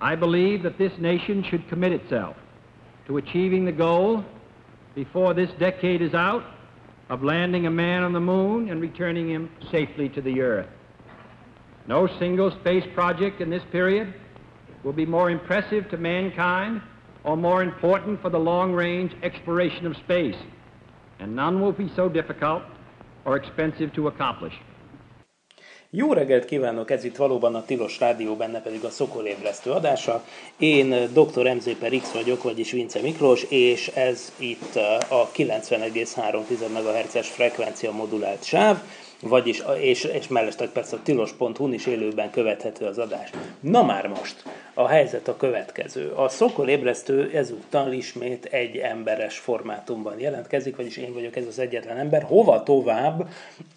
I believe that this nation should commit itself to achieving the goal before this decade is out of landing a man on the moon and returning him safely to the earth. No single space project in this period will be more impressive to mankind or more important for the long range exploration of space, and none will be so difficult or expensive to accomplish. Jó reggelt kívánok, ez itt valóban a Tilos Rádió, benne pedig a Szokolébresztő adása. Én Dr. MZ per X vagyok, vagyis Vince Miklós, és ez itt a 90,3 MHz-es frekvencia modulált sáv, vagyis, és, és mellesleg persze a tilos.hu-n is élőben követhető az adás. Na már most, a helyzet a következő. A Szokol ébresztő ezúttal ismét egy emberes formátumban jelentkezik, vagyis én vagyok ez az egyetlen ember. Hova tovább?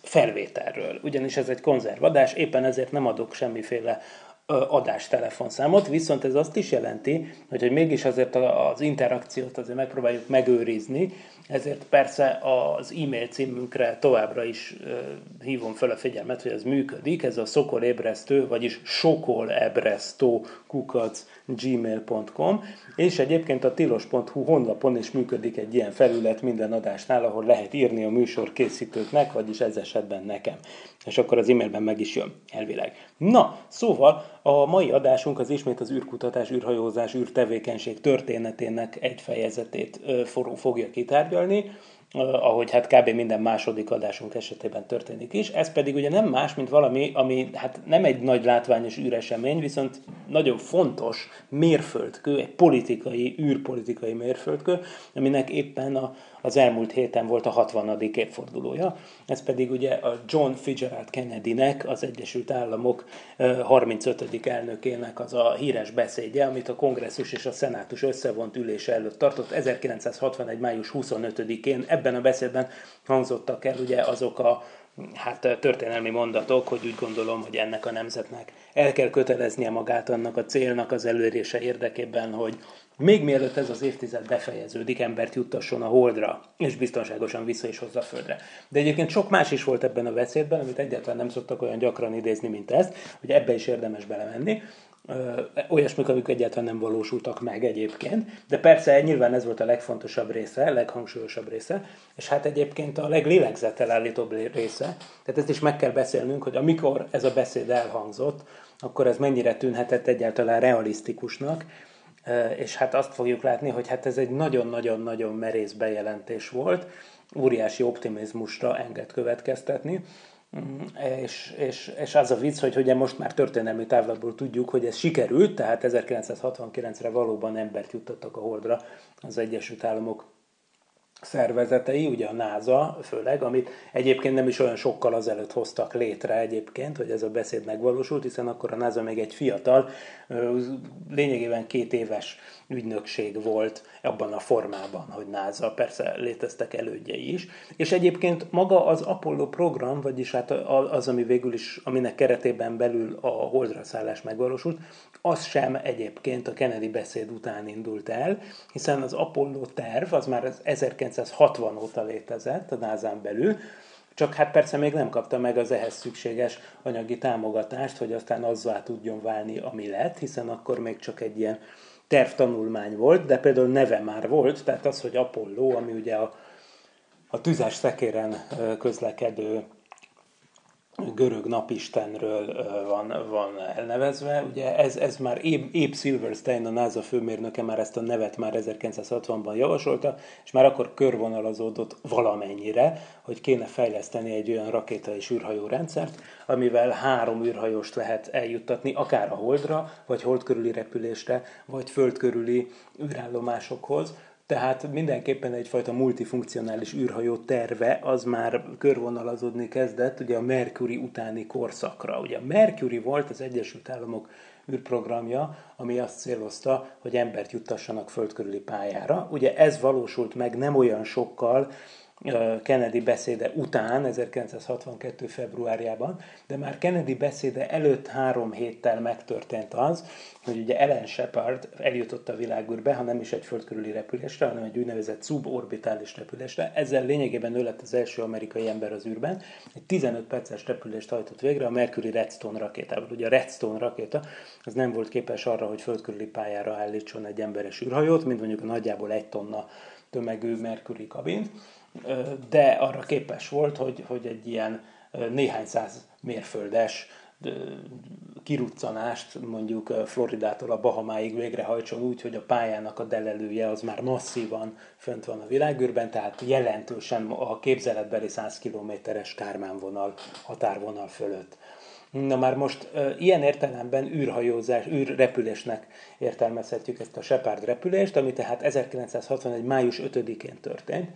Felvételről. Ugyanis ez egy konzervadás, éppen ezért nem adok semmiféle adás telefonszámot, viszont ez azt is jelenti, hogy, hogy mégis azért az interakciót azért megpróbáljuk megőrizni, ezért persze az e-mail címünkre továbbra is hívom fel a figyelmet, hogy ez működik, ez a szokolébresztő, vagyis sokolebresztő kukac gmail.com, és egyébként a tilos.hu honlapon is működik egy ilyen felület minden adásnál, ahol lehet írni a műsor készítőknek, vagyis ez esetben nekem. És akkor az e-mailben meg is jön, elvileg. Na, szóval a mai adásunk az ismét az űrkutatás, űrhajózás, űrtevékenység történetének egy fejezetét fogja kitárgyalni, ahogy hát kb. minden második adásunk esetében történik is. Ez pedig ugye nem más, mint valami, ami hát nem egy nagy látványos űresemény, viszont nagyon fontos mérföldkő, egy politikai, űrpolitikai mérföldkő, aminek éppen a, az elmúlt héten volt a 60. évfordulója. Ez pedig ugye a John Fitzgerald Kennedynek, az Egyesült Államok 35. elnökének az a híres beszédje, amit a kongresszus és a szenátus összevont ülése előtt tartott 1961. május 25-én. Ebben a beszédben hangzottak el ugye azok a hát történelmi mondatok, hogy úgy gondolom, hogy ennek a nemzetnek el kell köteleznie magát annak a célnak az elérése érdekében, hogy még mielőtt ez az évtized befejeződik, embert juttasson a holdra, és biztonságosan vissza is hozza a földre. De egyébként sok más is volt ebben a beszédben, amit egyáltalán nem szoktak olyan gyakran idézni, mint ezt, hogy ebbe is érdemes belemenni. Olyasmik, amik egyáltalán nem valósultak meg egyébként, de persze nyilván ez volt a legfontosabb része, a leghangsúlyosabb része, és hát egyébként a leglélegzetelállítóbb része, tehát ezt is meg kell beszélnünk, hogy amikor ez a beszéd elhangzott, akkor ez mennyire tűnhetett egyáltalán realisztikusnak, és hát azt fogjuk látni, hogy hát ez egy nagyon-nagyon-nagyon merész bejelentés volt, óriási optimizmusra enged következtetni, mm, és, és, és az a vicc, hogy ugye most már történelmi távlatból tudjuk, hogy ez sikerült, tehát 1969-re valóban embert juttattak a Holdra az Egyesült Államok szervezetei, ugye a NASA főleg, amit egyébként nem is olyan sokkal azelőtt hoztak létre egyébként, hogy ez a beszéd megvalósult, hiszen akkor a NASA még egy fiatal, lényegében két éves ügynökség volt abban a formában, hogy NASA, persze léteztek elődjei is, és egyébként maga az Apollo program, vagyis hát az, ami végül is, aminek keretében belül a holdra szállás megvalósult, az sem egyébként a Kennedy beszéd után indult el, hiszen az Apollo terv az már 1960 óta létezett a nasa belül, csak hát persze még nem kapta meg az ehhez szükséges anyagi támogatást, hogy aztán azzá tudjon válni, ami lett, hiszen akkor még csak egy ilyen tervtanulmány volt, de például neve már volt, tehát az, hogy Apollo, ami ugye a, a tüzes szekéren közlekedő görög napistenről van, van elnevezve. Ugye ez, ez már Abe Silverstein, a NASA főmérnöke már ezt a nevet már 1960-ban javasolta, és már akkor körvonalazódott valamennyire, hogy kéne fejleszteni egy olyan rakéta és űrhajó rendszert, amivel három űrhajóst lehet eljuttatni, akár a Holdra, vagy Hold körüli repülésre, vagy Föld körüli űrállomásokhoz, tehát mindenképpen egyfajta multifunkcionális űrhajó terve az már körvonalazódni kezdett ugye a Mercury utáni korszakra. Ugye a Mercury volt az Egyesült Államok űrprogramja, ami azt célozta, hogy embert juttassanak föld körüli pályára. Ugye ez valósult meg nem olyan sokkal Kennedy beszéde után, 1962. februárjában, de már Kennedy beszéde előtt három héttel megtörtént az, hogy ugye Ellen Shepard eljutott a világűrbe, ha nem is egy földkörüli repülésre, hanem egy úgynevezett suborbitális repülésre. Ezzel lényegében ő lett az első amerikai ember az űrben. Egy 15 perces repülést hajtott végre a Mercury Redstone rakétával. Ugye a Redstone rakéta az nem volt képes arra, hogy földkörüli pályára állítson egy emberes űrhajót, mint mondjuk nagyjából egy tonna tömegű Mercury kabint, de arra képes volt, hogy, hogy egy ilyen néhány száz mérföldes kiruccanást mondjuk Floridától a Bahamáig végrehajtson úgy, hogy a pályának a delelője az már masszívan fönt van a világűrben, tehát jelentősen a képzeletbeli 100 kilométeres kármánvonal, határvonal fölött. Na már most e, ilyen értelemben űrhajózás, űrrepülésnek értelmezhetjük ezt a Shepard repülést, ami tehát 1961. május 5-én történt.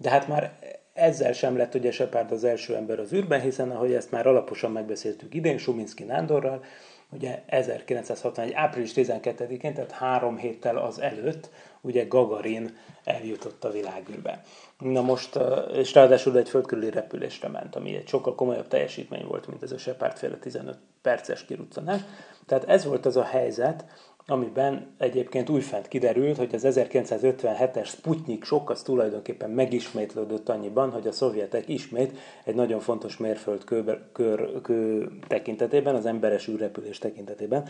De hát már ezzel sem lett ugye Shepard az első ember az űrben, hiszen ahogy ezt már alaposan megbeszéltük idén Suminski Nándorral, ugye 1961. április 12-én, tehát három héttel az előtt, ugye Gagarin eljutott a világűrbe. Na most, és ráadásul egy földkörüli repülésre ment, ami egy sokkal komolyabb teljesítmény volt, mint ez a Shepard féle 15 perces kiruccanás. Tehát ez volt az a helyzet, amiben egyébként újfent kiderült, hogy az 1957-es Sputnik sok az tulajdonképpen megismétlődött annyiban, hogy a szovjetek ismét egy nagyon fontos mérföldkő kör, kő tekintetében, az emberes űrrepülés tekintetében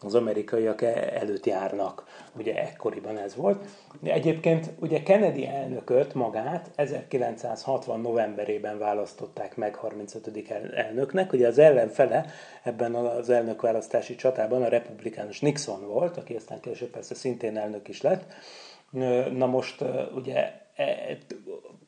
az amerikaiak e- előtt járnak. Ugye ekkoriban ez volt. Egyébként ugye Kennedy elnököt magát 1960 novemberében választották meg 35. elnöknek. Ugye az ellenfele ebben az elnökválasztási csatában a republikánus Nixon volt, aki aztán később persze szintén elnök is lett. Na most ugye e,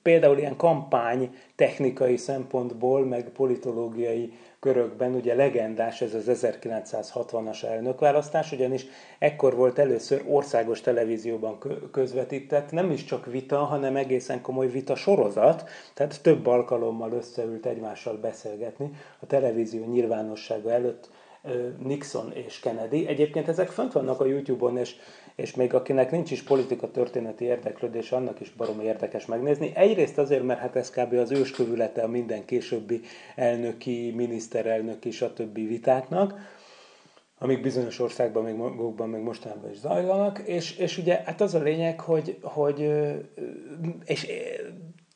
például ilyen kampány technikai szempontból, meg politológiai körökben ugye legendás ez az 1960-as elnökválasztás, ugyanis ekkor volt először országos televízióban közvetített, nem is csak vita, hanem egészen komoly vita sorozat, tehát több alkalommal összeült egymással beszélgetni a televízió nyilvánossága előtt Nixon és Kennedy. Egyébként ezek fönt vannak a YouTube-on, és és még akinek nincs is politika történeti érdeklődés, annak is barom érdekes megnézni. Egyrészt azért, mert hát ez kb. az őskövülete a minden későbbi elnöki, miniszterelnöki, stb. vitáknak, amik bizonyos országban, még magukban, még mostanában is zajlanak, és, és ugye hát az a lényeg, hogy, hogy és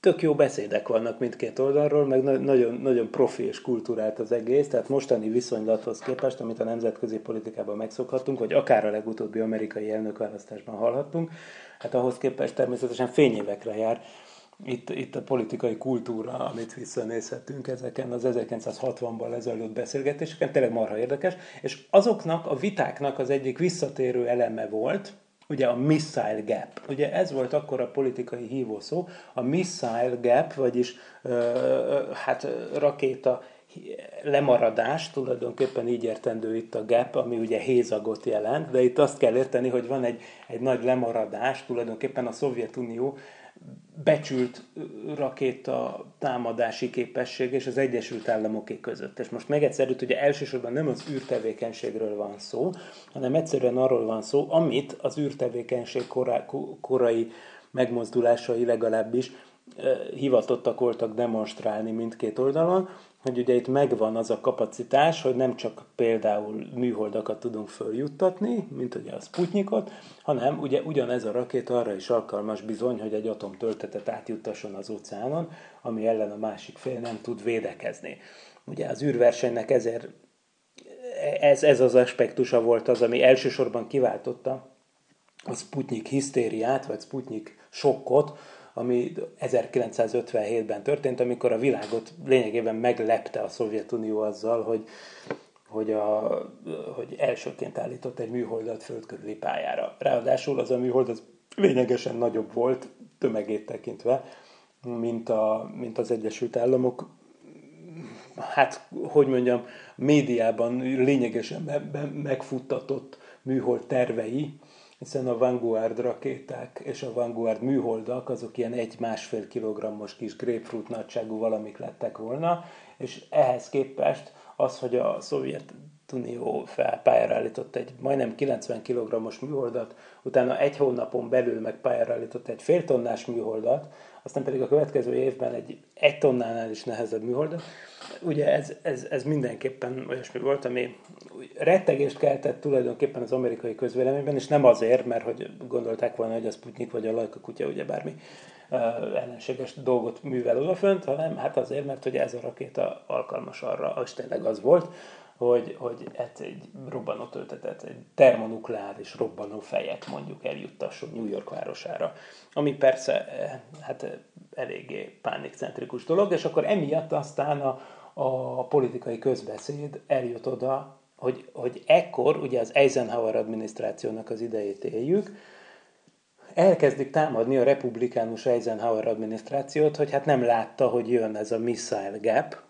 tök jó beszédek vannak mindkét oldalról, meg nagyon, nagyon profi és kultúrált az egész, tehát mostani viszonylathoz képest, amit a nemzetközi politikában megszokhattunk, vagy akár a legutóbbi amerikai elnökválasztásban hallhattunk, hát ahhoz képest természetesen fényévekre jár itt, itt a politikai kultúra, amit visszanézhetünk ezeken az 1960-ban lezajlott beszélgetéseken, tényleg marha érdekes, és azoknak a vitáknak az egyik visszatérő eleme volt, ugye a missile gap. Ugye ez volt akkor a politikai hívószó, a missile gap, vagyis ö, hát rakéta lemaradás, tulajdonképpen így értendő itt a gap, ami ugye hézagot jelent, de itt azt kell érteni, hogy van egy, egy nagy lemaradás, tulajdonképpen a Szovjetunió becsült rakéta támadási képesség és az Egyesült Államoké között. És most meg egyszer, hogy ugye elsősorban nem az űrtevékenységről van szó, hanem egyszerűen arról van szó, amit az űrtevékenység korai megmozdulásai legalábbis hivatottak voltak demonstrálni mindkét oldalon, hogy ugye itt megvan az a kapacitás, hogy nem csak például műholdakat tudunk följuttatni, mint ugye a Sputnikot, hanem ugye ugyanez a rakéta arra is alkalmas bizony, hogy egy atomtöltetet átjuttasson az óceánon, ami ellen a másik fél nem tud védekezni. Ugye az űrversenynek ezért ez, ez az aspektusa volt az, ami elsősorban kiváltotta a Sputnik hisztériát, vagy Sputnik sokkot, ami 1957-ben történt, amikor a világot lényegében meglepte a Szovjetunió azzal, hogy, hogy, a, hogy elsőként állított egy műholdat földkörüli pályára. Ráadásul az a műhold az lényegesen nagyobb volt, tömegét tekintve, mint, a, mint az Egyesült Államok. Hát, hogy mondjam, médiában lényegesen megfuttatott műhold tervei, hiszen a Vanguard rakéták és a Vanguard műholdak azok ilyen egy-másfél kilogrammos kis grapefruit nagyságú valamik lettek volna, és ehhez képest az, hogy a szovjet Szovjetunió fel, pályára állított egy majdnem 90 kg-os műholdat, utána egy hónapon belül meg pályára állított egy fél tonnás műholdat, aztán pedig a következő évben egy egy tonnánál is nehezebb műholdat. Ugye ez, ez, ez mindenképpen olyasmi volt, ami rettegést keltett tulajdonképpen az amerikai közvéleményben, és nem azért, mert hogy gondolták volna, hogy az Sputnik vagy a Lajka kutya, ugye bármi ellenséges dolgot művel odafönt, hanem hát azért, mert hogy ez a rakéta alkalmas arra, az tényleg az volt, hogy, hogy ez egy robbanó töltetet, egy termonukleáris robbanó fejet mondjuk eljuttasson New York városára. Ami persze hát eléggé pánikcentrikus dolog, és akkor emiatt aztán a, a politikai közbeszéd eljut oda, hogy, hogy ekkor, ugye az Eisenhower adminisztrációnak az idejét éljük, elkezdik támadni a republikánus Eisenhower adminisztrációt, hogy hát nem látta, hogy jön ez a missile gap,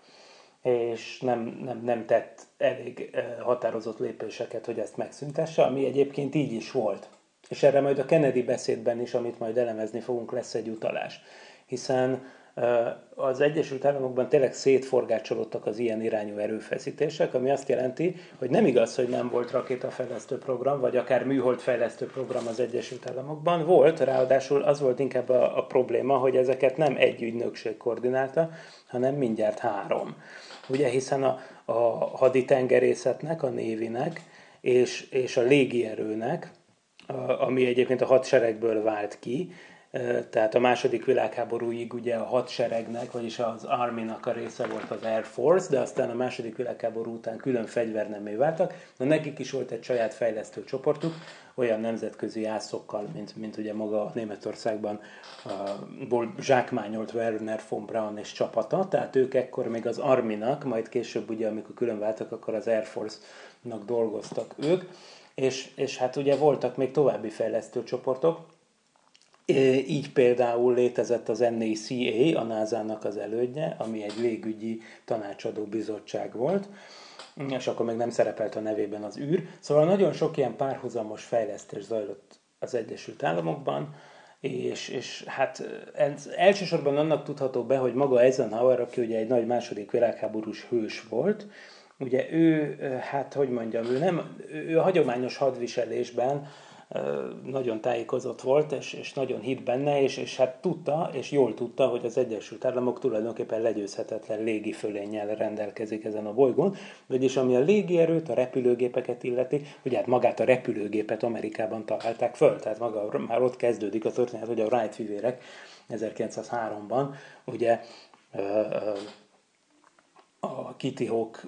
és nem, nem, nem tett elég határozott lépéseket, hogy ezt megszüntesse, ami egyébként így is volt. És erre majd a Kennedy beszédben is, amit majd elemezni fogunk, lesz egy utalás. Hiszen az Egyesült Államokban tényleg szétforgácsolódtak az ilyen irányú erőfeszítések, ami azt jelenti, hogy nem igaz, hogy nem volt rakétafejlesztő program, vagy akár műholdfejlesztő program az Egyesült Államokban. Volt, ráadásul az volt inkább a, a probléma, hogy ezeket nem egy ügynökség koordinálta, hanem mindjárt három. Ugye, hiszen a, a haditengerészetnek, a névinek és, és a légierőnek, ami egyébként a hadseregből vált ki, tehát a második világháborúig ugye a hadseregnek, vagyis az Army-nak a része volt az Air Force, de aztán a második világháború után külön fegyvernemé váltak. Na nekik is volt egy saját fejlesztő csoportuk, olyan nemzetközi jászokkal, mint, mint ugye maga Németországban uh, zsákmányolt Werner von Braun és csapata, tehát ők ekkor még az Arminak, majd később ugye, amikor külön váltak, akkor az Air Force-nak dolgoztak ők, és, és hát ugye voltak még további fejlesztő csoportok, így például létezett az NACA, a NASA-nak az elődje, ami egy légügyi tanácsadó bizottság volt, és akkor még nem szerepelt a nevében az űr. Szóval nagyon sok ilyen párhuzamos fejlesztés zajlott az Egyesült Államokban, és, és hát ez elsősorban annak tudható be, hogy maga Eisenhower, aki ugye egy nagy második világháborús hős volt, ugye ő, hát hogy mondjam, ő nem, ő a hagyományos hadviselésben nagyon tájékozott volt, és, és nagyon hit benne, és, és hát tudta, és jól tudta, hogy az Egyesült Államok tulajdonképpen legyőzhetetlen légi fölénnyel rendelkezik ezen a bolygón, vagyis ami a légierőt, a repülőgépeket illeti, ugye hát magát a repülőgépet Amerikában találták föl, tehát maga már ott kezdődik a történet, hogy a Wright fivérek 1903-ban ugye a Kitty Hawk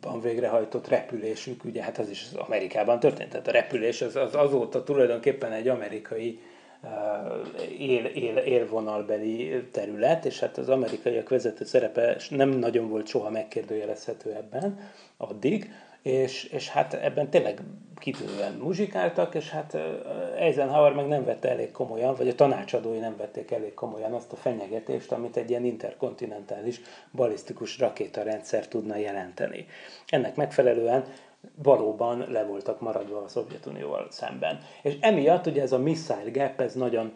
ban végrehajtott repülésük, ugye hát az is az Amerikában történt, tehát a repülés az, az azóta tulajdonképpen egy amerikai uh, él, él, élvonalbeli terület, és hát az amerikaiak vezető szerepe nem nagyon volt soha megkérdőjelezhető ebben addig, és, és hát ebben tényleg kitűnően muzsikáltak, és hát Eisenhower meg nem vette elég komolyan, vagy a tanácsadói nem vették elég komolyan azt a fenyegetést, amit egy ilyen interkontinentális balisztikus rakétarendszer tudna jelenteni. Ennek megfelelően valóban le voltak maradva a Szovjetunióval szemben. És emiatt ugye ez a missile gap, ez nagyon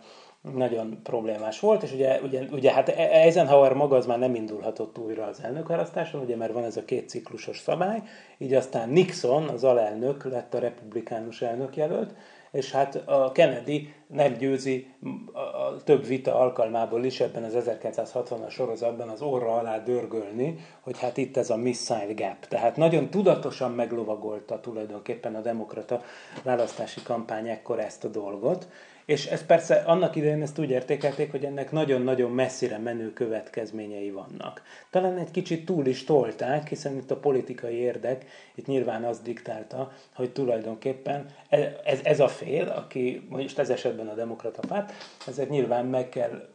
nagyon problémás volt, és ugye, ugye, ugye hát e- Eisenhower maga az már nem indulhatott újra az elnökválasztáson, ugye mert van ez a két ciklusos szabály, így aztán Nixon, az alelnök lett a republikánus elnökjelölt, és hát a Kennedy nem győzi a több vita alkalmából is ebben az 1960-as sorozatban az orra alá dörgölni, hogy hát itt ez a missile gap. Tehát nagyon tudatosan meglovagolta tulajdonképpen a demokrata választási kampány ekkor ezt a dolgot, és ez persze annak idején ezt úgy értékelték, hogy ennek nagyon-nagyon messzire menő következményei vannak. Talán egy kicsit túl is tolták, hiszen itt a politikai érdek itt nyilván az diktálta, hogy tulajdonképpen ez, ez a fél, aki most ez esetben a demokrata párt, ezért nyilván meg kell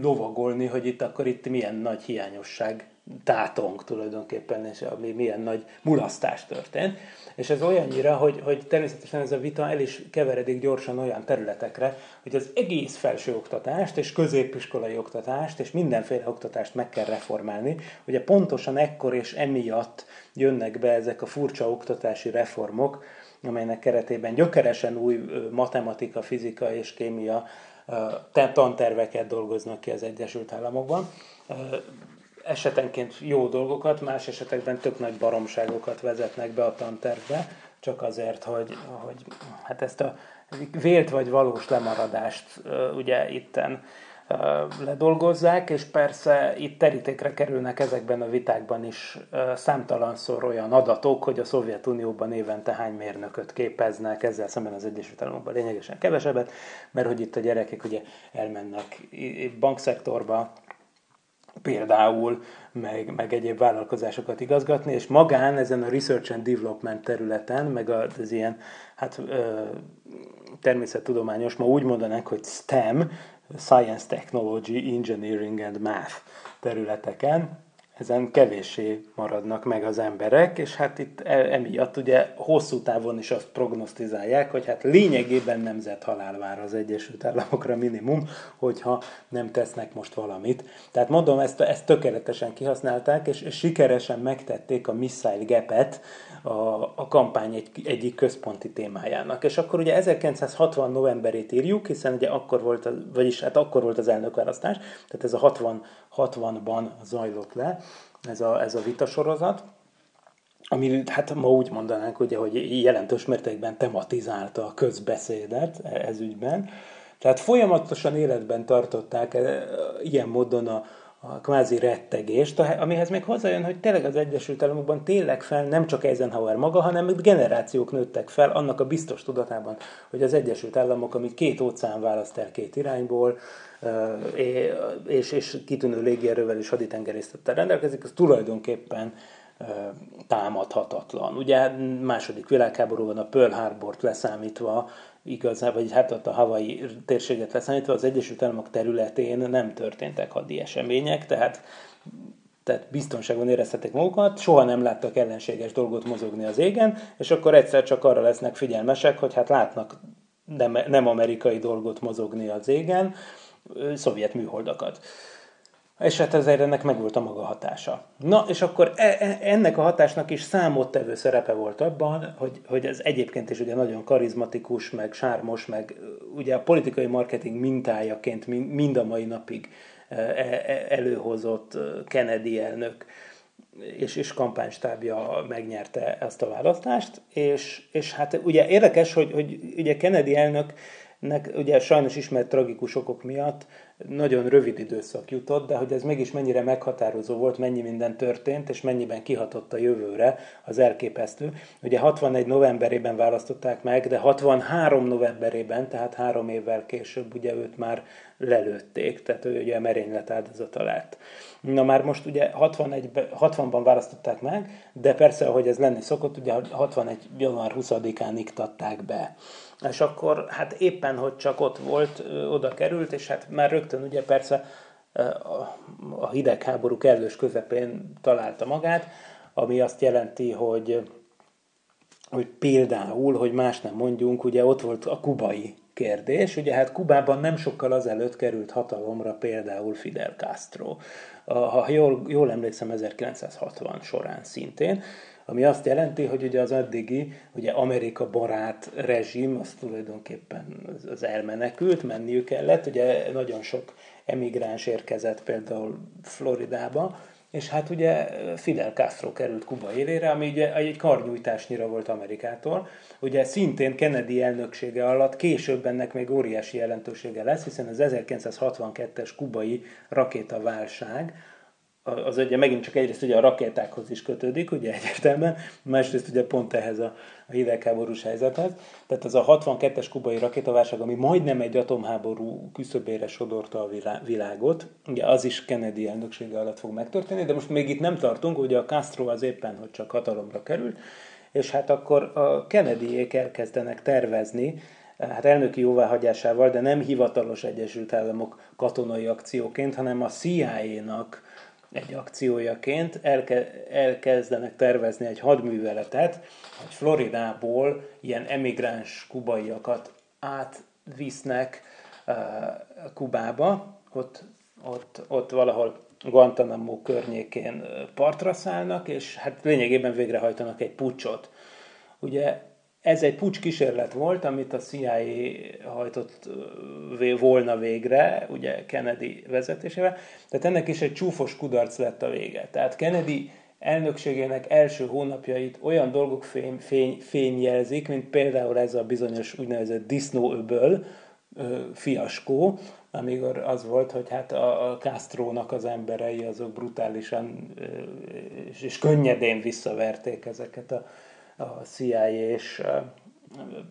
lovagolni, hogy itt akkor itt milyen nagy hiányosság tátong tulajdonképpen, és ami milyen nagy mulasztás történt. És ez olyannyira, hogy, hogy természetesen ez a vita el is keveredik gyorsan olyan területekre, hogy az egész felsőoktatást és középiskolai oktatást és mindenféle oktatást meg kell reformálni. Ugye pontosan ekkor és emiatt jönnek be ezek a furcsa oktatási reformok, amelynek keretében gyökeresen új matematika, fizika és kémia tanterveket dolgoznak ki az Egyesült Államokban esetenként jó dolgokat, más esetekben tök nagy baromságokat vezetnek be a tantervbe, csak azért, hogy, hogy hát ezt a vélt vagy valós lemaradást ugye itten ledolgozzák, és persze itt terítékre kerülnek ezekben a vitákban is számtalanszor olyan adatok, hogy a Szovjetunióban évente hány mérnököt képeznek, ezzel szemben az Egyesült Államokban lényegesen kevesebbet, mert hogy itt a gyerekek ugye elmennek bankszektorba, például, meg, meg egyéb vállalkozásokat igazgatni, és magán ezen a research and development területen, meg az ilyen hát, ö, természettudományos, ma úgy mondanánk, hogy STEM, Science, Technology, Engineering and Math területeken, ezen kevéssé maradnak meg az emberek, és hát itt e, emiatt ugye hosszú távon is azt prognosztizálják, hogy hát lényegében nemzet halál vár az Egyesült Államokra minimum, hogyha nem tesznek most valamit. Tehát mondom, ezt, ezt tökéletesen kihasználták, és, és sikeresen megtették a Missile Gap-et a, a kampány egy, egyik központi témájának. És akkor ugye 1960 novemberét írjuk, hiszen ugye akkor volt, vagyis hát akkor volt az elnökválasztás, tehát ez a 60 60-ban zajlott le ez a, ez a vitasorozat, ami hát ma úgy mondanánk, ugye, hogy jelentős mértékben tematizálta a közbeszédet ez ügyben. Tehát folyamatosan életben tartották e, ilyen módon a, a kvázi rettegést, amihez még hozzájön, hogy tényleg az Egyesült Államokban tényleg fel nem csak Eisenhower maga, hanem generációk nőttek fel annak a biztos tudatában, hogy az Egyesült Államok, ami két óceán választ el két irányból, és, és kitűnő légierővel és haditengerésztettel rendelkezik, az tulajdonképpen támadhatatlan. Ugye második világháborúban a Pearl Harbort leszámítva, igazán, vagy hát ott a havai térséget leszámítva, az Egyesült Államok területén nem történtek hadi események, tehát tehát biztonságban érezhetik magukat, soha nem láttak ellenséges dolgot mozogni az égen, és akkor egyszer csak arra lesznek figyelmesek, hogy hát látnak nem, nem amerikai dolgot mozogni az égen, szovjet műholdakat. És hát ezért ennek megvolt a maga hatása. Na, és akkor e, e, ennek a hatásnak is számottevő szerepe volt abban, hogy, hogy ez egyébként is ugye nagyon karizmatikus, meg sármos, meg ugye a politikai marketing mintájaként mind a mai napig e, előhozott Kennedy elnök és, és kampánystábja megnyerte ezt a választást, és, és hát ugye érdekes, hogy, hogy ugye Kennedy elnök nek ugye sajnos ismert tragikus okok miatt nagyon rövid időszak jutott, de hogy ez mégis mennyire meghatározó volt, mennyi minden történt, és mennyiben kihatott a jövőre, az elképesztő. Ugye 61 novemberében választották meg, de 63 novemberében, tehát három évvel később ugye őt már lelőtték, tehát ő ugye merénylet áldozata lett. Na már most ugye 61, 60-ban választották meg, de persze, ahogy ez lenni szokott, ugye 61. január 20-án iktatták be és akkor hát éppen, hogy csak ott volt, oda került, és hát már rögtön ugye persze a hidegháború kellős közepén találta magát, ami azt jelenti, hogy, hogy például, hogy más nem mondjunk, ugye ott volt a kubai kérdés. Ugye hát Kubában nem sokkal azelőtt került hatalomra például Fidel Castro. Ha jól, jól emlékszem, 1960 során szintén ami azt jelenti, hogy ugye az addigi ugye Amerika barát rezsim, az tulajdonképpen az elmenekült, menniük kellett, ugye nagyon sok emigráns érkezett például Floridába, és hát ugye Fidel Castro került Kuba élére, ami ugye egy karnyújtásnyira volt Amerikától. Ugye szintén Kennedy elnöksége alatt később ennek még óriási jelentősége lesz, hiszen az 1962-es kubai rakétaválság, az ugye megint csak egyrészt ugye a rakétákhoz is kötődik, ugye egyértelműen, másrészt ugye pont ehhez a, a hidegháborús helyzethez. Tehát az a 62-es kubai rakétaválság, ami majdnem egy atomháború küszöbére sodorta a világot, ugye az is Kennedy elnöksége alatt fog megtörténni, de most még itt nem tartunk, ugye a Castro az éppen, hogy csak hatalomra került, és hát akkor a Kennedyék elkezdenek tervezni, hát elnöki jóváhagyásával, de nem hivatalos Egyesült Államok katonai akcióként, hanem a CIA-nak egy akciójaként elke, elkezdenek tervezni egy hadműveletet, hogy Floridából ilyen emigráns kubaiakat átvisznek uh, Kubába, ott, ott, ott valahol Guantanamo környékén uh, partra szállnak, és hát lényegében végrehajtanak egy pucsot. Ugye ez egy pucs kísérlet volt, amit a CIA hajtott volna végre, ugye Kennedy vezetésével, tehát ennek is egy csúfos kudarc lett a vége. Tehát Kennedy elnökségének első hónapjait olyan dolgok fény, fény, fényjelzik, mint például ez a bizonyos úgynevezett disznóöböl fiaskó, amikor az volt, hogy hát a, a Castro-nak az emberei azok brutálisan és, és könnyedén visszaverték ezeket a, a CIA és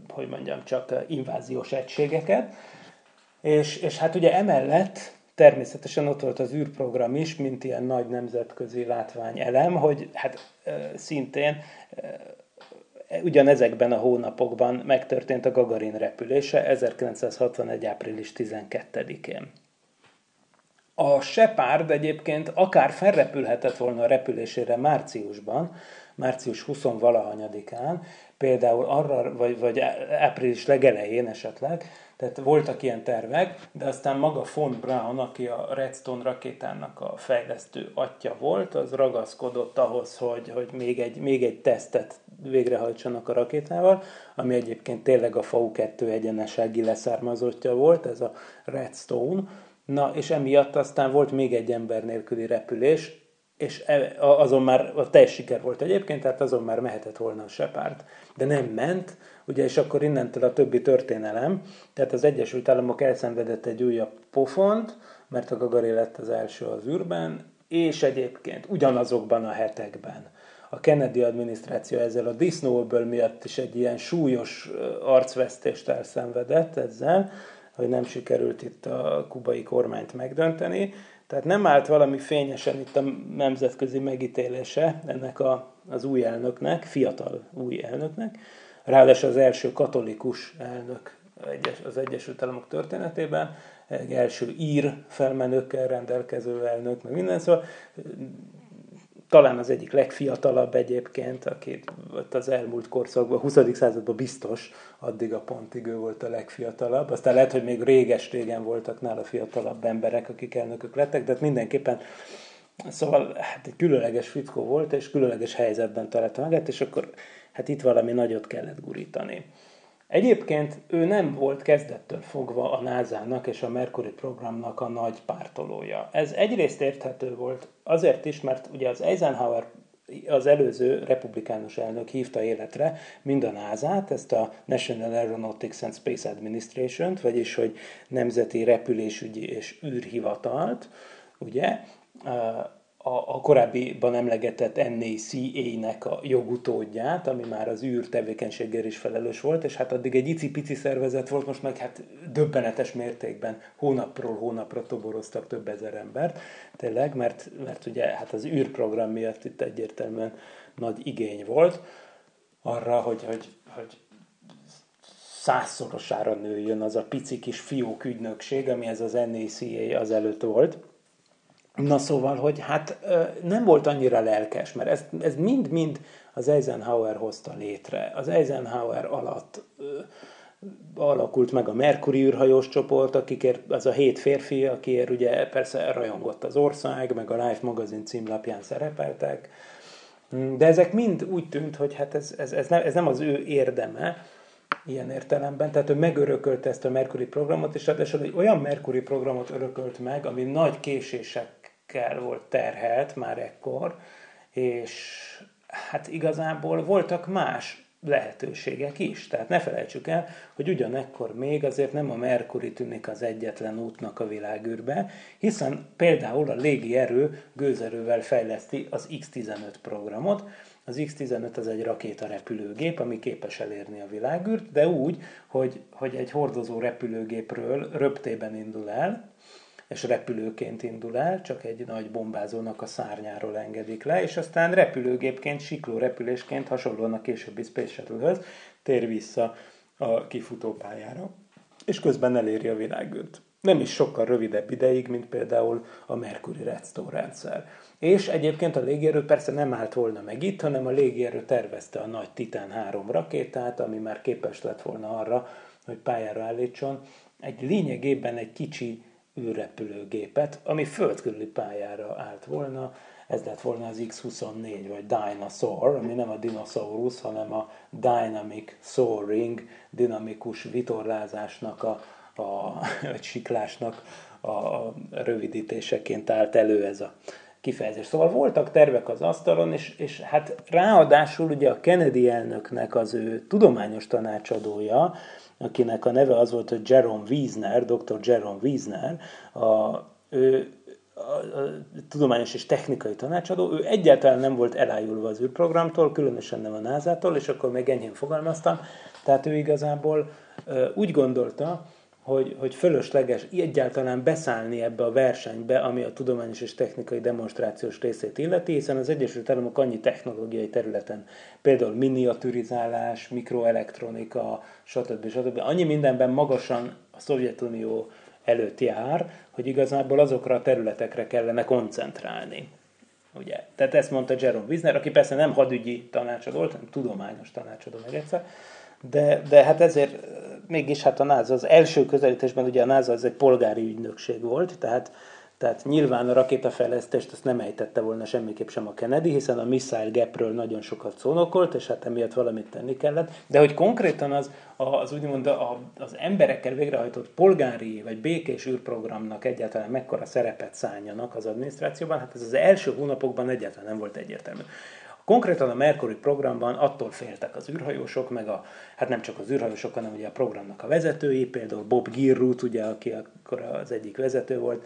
hogy mondjam, csak inváziós egységeket. És, és hát ugye emellett természetesen ott volt az űrprogram is, mint ilyen nagy nemzetközi látványelem, hogy hát szintén ugyanezekben a hónapokban megtörtént a Gagarin repülése 1961. április 12-én. A Shepard egyébként akár felrepülhetett volna a repülésére márciusban, március 20-valahanyadikán, például arra, vagy, vagy április legelején esetleg, tehát voltak ilyen tervek, de aztán maga von Braun, aki a Redstone rakétának a fejlesztő atya volt, az ragaszkodott ahhoz, hogy, hogy még, egy, még egy tesztet végrehajtsanak a rakétával, ami egyébként tényleg a FAU-2 egyenesági leszármazottja volt, ez a Redstone. Na, és emiatt aztán volt még egy ember nélküli repülés, és e, azon már a teljes siker volt egyébként, tehát azon már mehetett volna a Shepard. De nem ment, ugye, és akkor innentől a többi történelem, tehát az Egyesült Államok elszenvedett egy újabb pofont, mert a Gagari lett az első az űrben, és egyébként ugyanazokban a hetekben a Kennedy adminisztráció ezzel a disznóből miatt is egy ilyen súlyos arcvesztést elszenvedett ezzel, hogy nem sikerült itt a kubai kormányt megdönteni, tehát nem állt valami fényesen itt a nemzetközi megítélése ennek a, az új elnöknek, fiatal új elnöknek, ráadásul az első katolikus elnök az Egyesült Államok történetében, egy első ír felmenőkkel rendelkező elnök, meg minden, szóval talán az egyik legfiatalabb egyébként, aki ott az elmúlt korszakban, a 20. században biztos, addig a pontig ő volt a legfiatalabb. Aztán lehet, hogy még réges-régen voltak nála fiatalabb emberek, akik elnökök lettek, de hát mindenképpen Szóval hát egy különleges fickó volt, és különleges helyzetben találta magát, és akkor hát itt valami nagyot kellett gurítani. Egyébként ő nem volt kezdettől fogva a NASA-nak és a Mercury programnak a nagy pártolója. Ez egyrészt érthető volt azért is, mert ugye az Eisenhower az előző republikánus elnök hívta életre mind a NASA-t, ezt a National Aeronautics and Space Administration-t, vagyis hogy Nemzeti Repülésügyi és űrhivatalt, ugye, a, a korábbiban emlegetett NACA-nek a jogutódját, ami már az űr tevékenységgel is felelős volt, és hát addig egy icipici szervezet volt, most meg hát döbbenetes mértékben hónapról hónapra toboroztak több ezer embert, tényleg, mert, mert ugye hát az űrprogram miatt itt egyértelműen nagy igény volt arra, hogy, hogy, hogy százszorosára nőjön az a pici kis fiók ügynökség, ami ez az NACA az előtt volt, Na szóval, hogy hát nem volt annyira lelkes, mert ez, ez mind-mind az Eisenhower hozta létre. Az Eisenhower alatt alakult meg a Mercury űrhajós csoport, akikért az a hét férfi, akiért ugye persze rajongott az ország, meg a Life magazin címlapján szerepeltek, de ezek mind úgy tűnt, hogy hát ez, ez, ez, nem, ez nem az ő érdeme, ilyen értelemben, tehát ő megörökölte ezt a Mercury programot, és ráadásul egy olyan Mercury programot örökölt meg, ami nagy késések terhekkel volt terhelt már ekkor, és hát igazából voltak más lehetőségek is. Tehát ne felejtsük el, hogy ugyanekkor még azért nem a Merkuri tűnik az egyetlen útnak a világűrbe, hiszen például a légierő gőzerővel fejleszti az X-15 programot. Az X-15 az egy rakétarepülőgép, ami képes elérni a világűrt, de úgy, hogy, hogy egy hordozó repülőgépről röptében indul el, és repülőként indul el, csak egy nagy bombázónak a szárnyáról engedik le, és aztán repülőgépként, sikló repülésként, hasonlóan a későbbi Space Shuttle-höz, tér vissza a kifutópályára, és közben eléri a világűrt. Nem is sokkal rövidebb ideig, mint például a Mercury Redstone rendszer. És egyébként a légierő persze nem állt volna meg itt, hanem a légierő tervezte a nagy Titan 3 rakétát, ami már képes lett volna arra, hogy pályára állítson. Egy lényegében egy kicsi űrrepülőgépet, ami földkörüli pályára állt volna. ez lett volna az X-24, vagy Dinosaur, ami nem a dinosaurus, hanem a Dynamic Soaring, dinamikus vitorlázásnak, a, a, vagy siklásnak a rövidítéseként állt elő ez a kifejezés. Szóval voltak tervek az asztalon, és, és hát ráadásul ugye a Kennedy elnöknek az ő tudományos tanácsadója, akinek a neve az volt, hogy Jerome Wiesner, dr. Jerome Wiesner, a, ő a, a, tudományos és technikai tanácsadó, ő egyáltalán nem volt elájulva az űrprogramtól, különösen nem a NASA-tól, és akkor még enyhén fogalmaztam, tehát ő igazából úgy gondolta, hogy, hogy fölösleges egyáltalán beszállni ebbe a versenybe, ami a tudományos és technikai demonstrációs részét illeti, hiszen az Egyesült Államok annyi technológiai területen, például miniaturizálás, mikroelektronika, stb. stb. annyi mindenben magasan a Szovjetunió előtt jár, hogy igazából azokra a területekre kellene koncentrálni. Ugye? Tehát ezt mondta Jerome Wisner, aki persze nem hadügyi tanácsadó volt, hanem tudományos tanácsadó meg egyszer, de, de hát ezért mégis hát a NASA az első közelítésben ugye a NASA az egy polgári ügynökség volt, tehát, tehát nyilván a rakétafejlesztést azt nem ejtette volna semmiképp sem a Kennedy, hiszen a Missile Gapről nagyon sokat szónokolt, és hát emiatt valamit tenni kellett. De hogy konkrétan az, az úgymond a, az emberekkel végrehajtott polgári vagy békés űrprogramnak egyáltalán mekkora szerepet szálljanak az adminisztrációban, hát ez az első hónapokban egyáltalán nem volt egyértelmű. Konkrétan a Mercury programban attól féltek az űrhajósok, meg a, hát nem csak az űrhajósok, hanem ugye a programnak a vezetői, például Bob Girrut, ugye, aki akkor az egyik vezető volt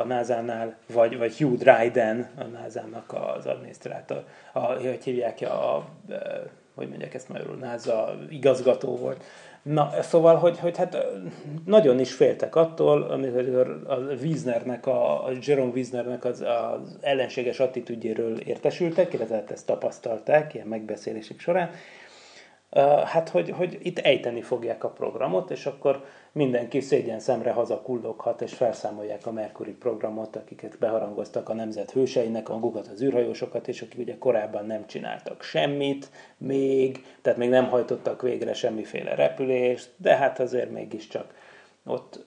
a NASA-nál, vagy, vagy Hugh Dryden, a NASA-nak az adminisztrátor, a, hogy hívják, a, a, hogy mondják ezt magyarul, NASA igazgató volt. Na, szóval, hogy, hogy hát nagyon is féltek attól, amikor a Wiesnernek, a, a Jerome Wiesnernek az, az ellenséges attitűdjéről értesültek, illetve hát ezt tapasztalták ilyen megbeszélések során, hát hogy, hogy itt ejteni fogják a programot, és akkor mindenki szégyen szemre hazakulloghat, és felszámolják a Mercury programot, akiket beharangoztak a nemzet hőseinek, magukat az űrhajósokat, és akik ugye korábban nem csináltak semmit, még, tehát még nem hajtottak végre semmiféle repülést, de hát azért mégiscsak ott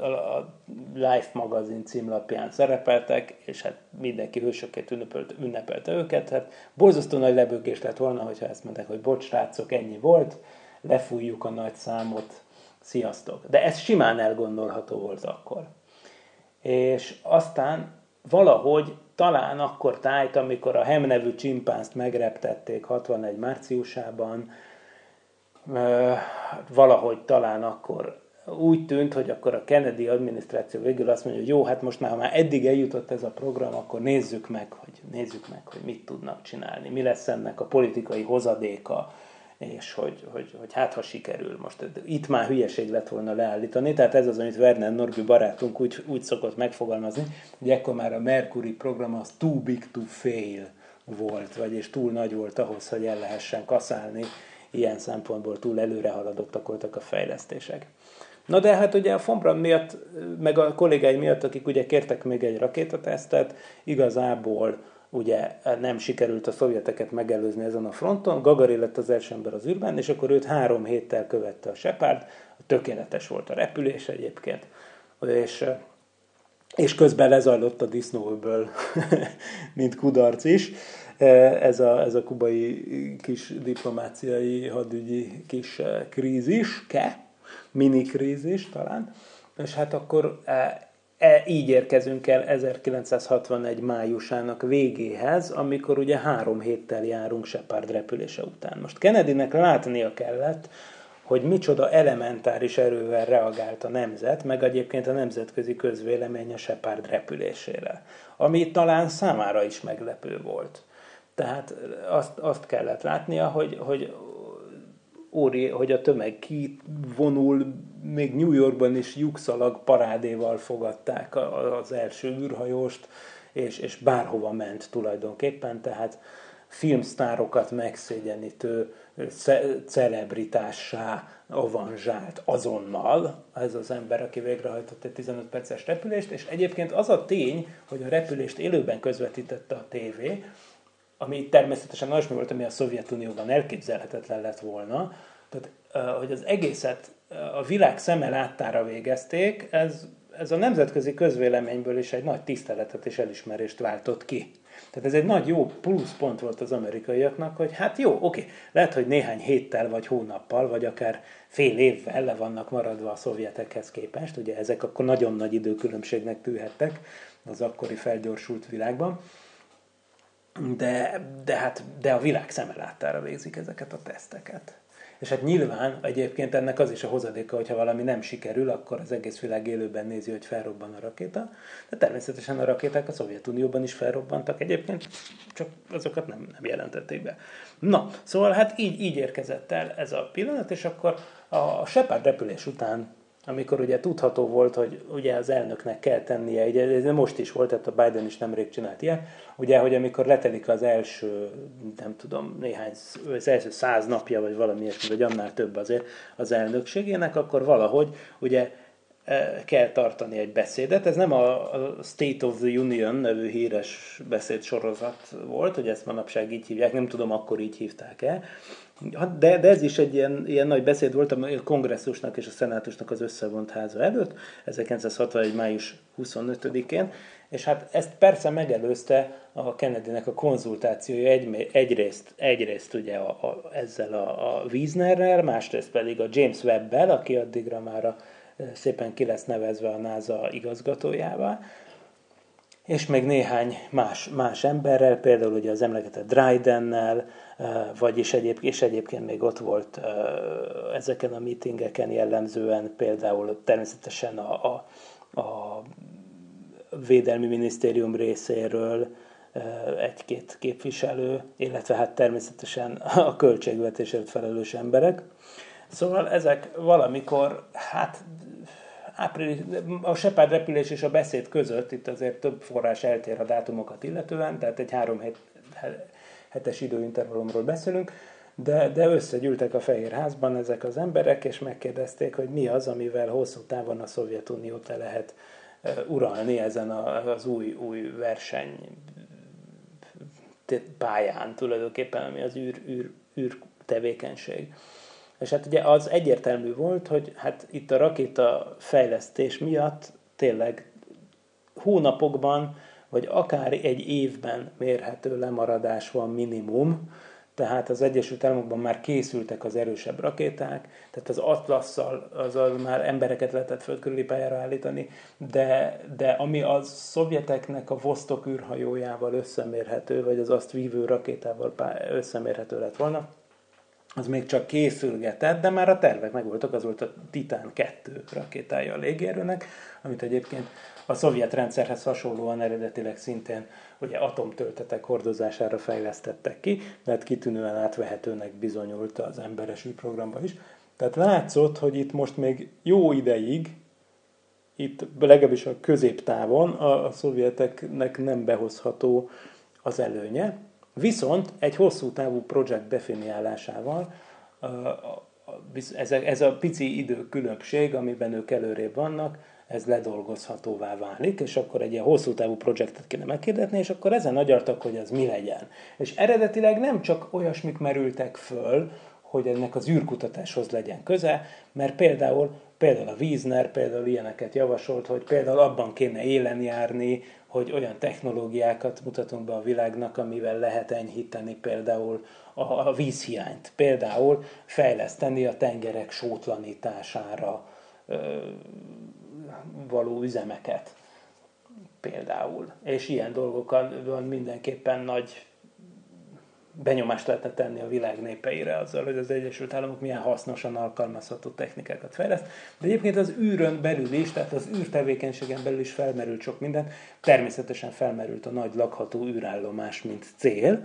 a, Life magazin címlapján szerepeltek, és hát mindenki hősöket ünnepelte, ünnepelte őket. Hát borzasztó nagy lebőgés lett volna, hogyha ezt mondták, hogy bocs, srácok, ennyi volt, lefújjuk a nagy számot, sziasztok. De ez simán elgondolható volt akkor. És aztán valahogy talán akkor tájt, amikor a Hem nevű csimpánzt megreptették 61 márciusában, valahogy talán akkor úgy tűnt, hogy akkor a Kennedy adminisztráció végül azt mondja, hogy jó, hát most már, már eddig eljutott ez a program, akkor nézzük meg, hogy, nézzük meg, hogy mit tudnak csinálni, mi lesz ennek a politikai hozadéka, és hogy, hogy, hogy hát ha sikerül. Most itt már hülyeség lett volna leállítani, tehát ez az, amit Werner Norby barátunk úgy, úgy szokott megfogalmazni, hogy ekkor már a Mercury program az too big to fail volt, vagyis túl nagy volt ahhoz, hogy el lehessen kaszálni, ilyen szempontból túl előre haladottak voltak a fejlesztések. Na de hát ugye a Fombran miatt, meg a kollégái miatt, akik ugye kértek még egy rakétatesztet, igazából ugye nem sikerült a szovjeteket megelőzni ezen a fronton, Gagarin lett az első ember az űrben, és akkor őt három héttel követte a Shepard, tökéletes volt a repülés egyébként, és, és közben lezajlott a disznóből, mint kudarc is. Ez a, ez a kubai kis diplomáciai hadügyi kis krízis, ke, mini krízis talán, és hát akkor e, így érkezünk el 1961 májusának végéhez, amikor ugye három héttel járunk Shepard repülése után. Most Kennedynek látnia kellett, hogy micsoda elementáris erővel reagált a nemzet, meg egyébként a nemzetközi közvélemény a Shepard repülésére, ami talán számára is meglepő volt. Tehát azt, azt kellett látnia, hogy, hogy óri, hogy a tömeg kivonul, még New Yorkban is lyukszalag parádéval fogadták az első űrhajóst, és, és bárhova ment tulajdonképpen, tehát filmsztárokat megszégyenítő ce- celebritássá avanzsált azonnal ez az ember, aki végrehajtott egy 15 perces repülést, és egyébként az a tény, hogy a repülést élőben közvetítette a tévé, ami természetesen olyasmi volt, ami a Szovjetunióban elképzelhetetlen lett volna, tehát hogy az egészet a világ szeme láttára végezték, ez, ez a nemzetközi közvéleményből is egy nagy tiszteletet és elismerést váltott ki. Tehát ez egy nagy jó pluszpont volt az amerikaiaknak, hogy hát jó, oké, lehet, hogy néhány héttel, vagy hónappal, vagy akár fél évvel le vannak maradva a szovjetekhez képest, ugye ezek akkor nagyon nagy időkülönbségnek tűhettek az akkori felgyorsult világban, de, de, hát, de a világ szemelátára végzik ezeket a teszteket. És hát nyilván egyébként ennek az is a hozadéka, hogyha valami nem sikerül, akkor az egész világ élőben nézi, hogy felrobban a rakéta. De természetesen a rakéták a Szovjetunióban is felrobbantak egyébként, csak azokat nem, nem jelentették be. Na, szóval hát így, így érkezett el ez a pillanat, és akkor a Shepard repülés után amikor ugye tudható volt, hogy ugye az elnöknek kell tennie, ugye ez most is volt, tehát a Biden is nemrég csinált ilyen, ugye, hogy amikor letelik az első, nem tudom, néhány, az első száz napja, vagy valami ilyesmi, vagy annál több azért az elnökségének, akkor valahogy ugye e, kell tartani egy beszédet. Ez nem a State of the Union nevű híres beszédsorozat volt, hogy ezt manapság így hívják, nem tudom, akkor így hívták el, de, de ez is egy ilyen, ilyen nagy beszéd volt a kongresszusnak és a szenátusnak az összevont háza előtt, 1961. május 25-én, és hát ezt persze megelőzte a Kennedynek a konzultációja egy, egyrészt, egyrészt ugye a, a, ezzel a, a Wiesnerrel, másrészt pedig a James Webb-bel, aki addigra már a, szépen ki lesz nevezve a NASA igazgatójává, és még néhány más, más emberrel, például ugye az emlegetett Drydennel, vagyis egyéb, és egyébként még ott volt ezeken a meetingeken jellemzően például természetesen a, a, a Védelmi Minisztérium részéről egy-két képviselő, illetve hát természetesen a költségvetésért felelős emberek. Szóval ezek valamikor, hát április, a Shepard repülés és a beszéd között, itt azért több forrás eltér a dátumokat illetően, tehát egy három hét, hetes időintervallumról beszélünk, de, de összegyűltek a Fehérházban ezek az emberek, és megkérdezték, hogy mi az, amivel hosszú távon a Szovjetuniót le lehet uralni ezen az új, új verseny pályán tulajdonképpen, ami az űr, űr, űr tevékenység. És hát ugye az egyértelmű volt, hogy hát itt a rakéta fejlesztés miatt tényleg hónapokban, vagy akár egy évben mérhető lemaradás van minimum, tehát az Egyesült Államokban már készültek az erősebb rakéták, tehát az Atlasszal azzal már embereket lehetett földkörüli pályára állítani, de, de ami a szovjeteknek a Vostok űrhajójával összemérhető, vagy az azt vívő rakétával összemérhető lett volna, az még csak készülgetett, de már a tervek megvoltak, az volt a Titán 2 rakétája a légierőnek, amit egyébként a szovjet rendszerhez hasonlóan eredetileg szintén ugye atomtöltetek hordozására fejlesztettek ki, mert kitűnően átvehetőnek bizonyult az emberes űrprogramban is. Tehát látszott, hogy itt most még jó ideig, itt legalábbis a középtávon a, a szovjeteknek nem behozható az előnye, viszont egy hosszú távú projekt definiálásával ez a, ez pici időkülönbség, amiben ők előrébb vannak, ez ledolgozhatóvá válik, és akkor egy ilyen hosszú távú projektet kéne megkérdetni, és akkor ezen agyartak, hogy az mi legyen. És eredetileg nem csak olyasmik merültek föl, hogy ennek az űrkutatáshoz legyen köze, mert például, például a Wiesner például ilyeneket javasolt, hogy például abban kéne élen járni, hogy olyan technológiákat mutatunk be a világnak, amivel lehet enyhíteni például a, a vízhiányt. Például fejleszteni a tengerek sótlanítására való üzemeket például. És ilyen dolgokon mindenképpen nagy benyomást lehetne tenni a világ népeire azzal, hogy az Egyesült Államok milyen hasznosan alkalmazható technikákat fejleszt. De egyébként az űrön belül is, tehát az űrtevékenységen belül is felmerült sok minden. Természetesen felmerült a nagy lakható űrállomás, mint cél.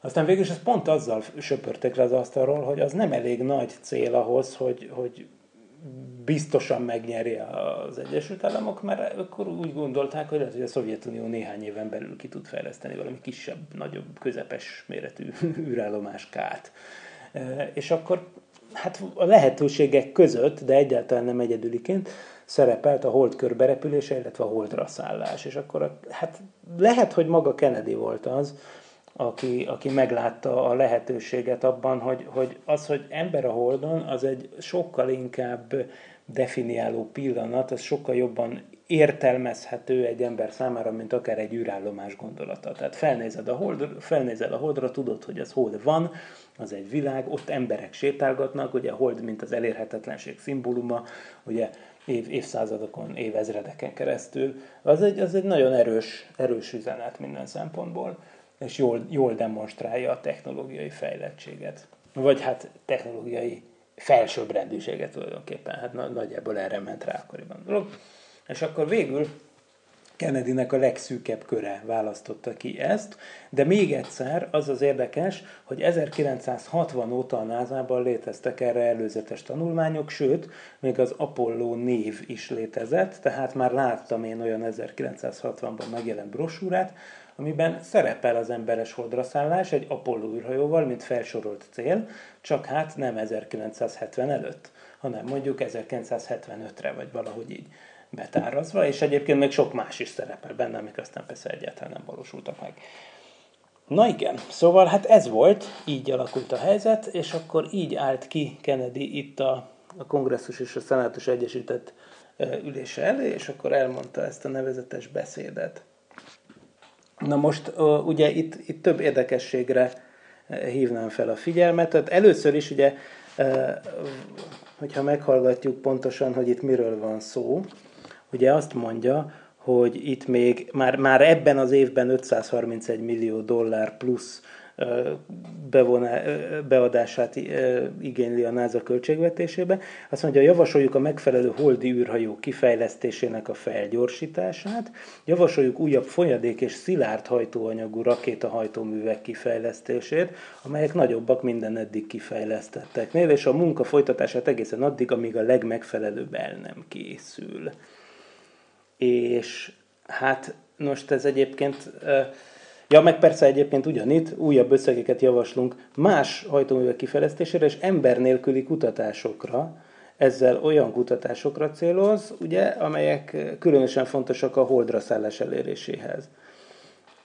Aztán végül is ez pont azzal söpörtek le az asztalról, hogy az nem elég nagy cél ahhoz, hogy, hogy biztosan megnyeri az Egyesült Államok, mert akkor úgy gondolták, hogy lehet, hogy a Szovjetunió néhány éven belül ki tud fejleszteni valami kisebb, nagyobb, közepes méretű űrállomáskát. E, és akkor hát a lehetőségek között, de egyáltalán nem egyedüliként, szerepelt a hold körberepülése, illetve a holdra szállás. És akkor hát lehet, hogy maga Kennedy volt az, aki, aki meglátta a lehetőséget abban, hogy, hogy az, hogy ember a Holdon, az egy sokkal inkább definiáló pillanat, az sokkal jobban értelmezhető egy ember számára, mint akár egy űrállomás gondolata. Tehát felnézed a, hold, felnézed a holdra, tudod, hogy az hold van, az egy világ, ott emberek sétálgatnak, ugye a hold, mint az elérhetetlenség szimbóluma, ugye év, évszázadokon, évezredeken keresztül. Az egy, az egy nagyon erős, erős üzenet minden szempontból, és jól, jól demonstrálja a technológiai fejlettséget. Vagy hát technológiai felsőbbrendűséget tulajdonképpen. Hát nagyjából erre ment rá akkoriban dolog. És akkor végül Kennedynek a legszűkebb köre választotta ki ezt, de még egyszer az az érdekes, hogy 1960 óta a NASA-ban léteztek erre előzetes tanulmányok, sőt, még az Apollo név is létezett, tehát már láttam én olyan 1960-ban megjelent brosúrát, amiben szerepel az emberes holdraszállás egy Apollo űrhajóval, mint felsorolt cél, csak hát nem 1970 előtt, hanem mondjuk 1975-re, vagy valahogy így betárazva, és egyébként még sok más is szerepel benne, amik aztán persze egyáltalán nem valósultak meg. Na igen, szóval hát ez volt, így alakult a helyzet, és akkor így állt ki Kennedy itt a, a kongresszus és a szenátus egyesített ülése elé, és akkor elmondta ezt a nevezetes beszédet. Na most ugye itt, itt több érdekességre hívnám fel a figyelmet. Tehát először is ugye, hogyha meghallgatjuk pontosan, hogy itt miről van szó, ugye azt mondja, hogy itt még már, már ebben az évben 531 millió dollár plusz bevoná, beadását igényli a NASA költségvetésébe. Azt mondja, javasoljuk a megfelelő holdi űrhajó kifejlesztésének a felgyorsítását, javasoljuk újabb folyadék és szilárd hajtóanyagú rakétahajtóművek kifejlesztését, amelyek nagyobbak minden eddig kifejlesztetteknél, és a munka folytatását egészen addig, amíg a legmegfelelőbb el nem készül. És hát most ez egyébként Ja, meg persze egyébként ugyanitt újabb összegeket javaslunk más hajtóművek kifejlesztésére és ember nélküli kutatásokra. Ezzel olyan kutatásokra céloz, ugye, amelyek különösen fontosak a holdra szállás eléréséhez.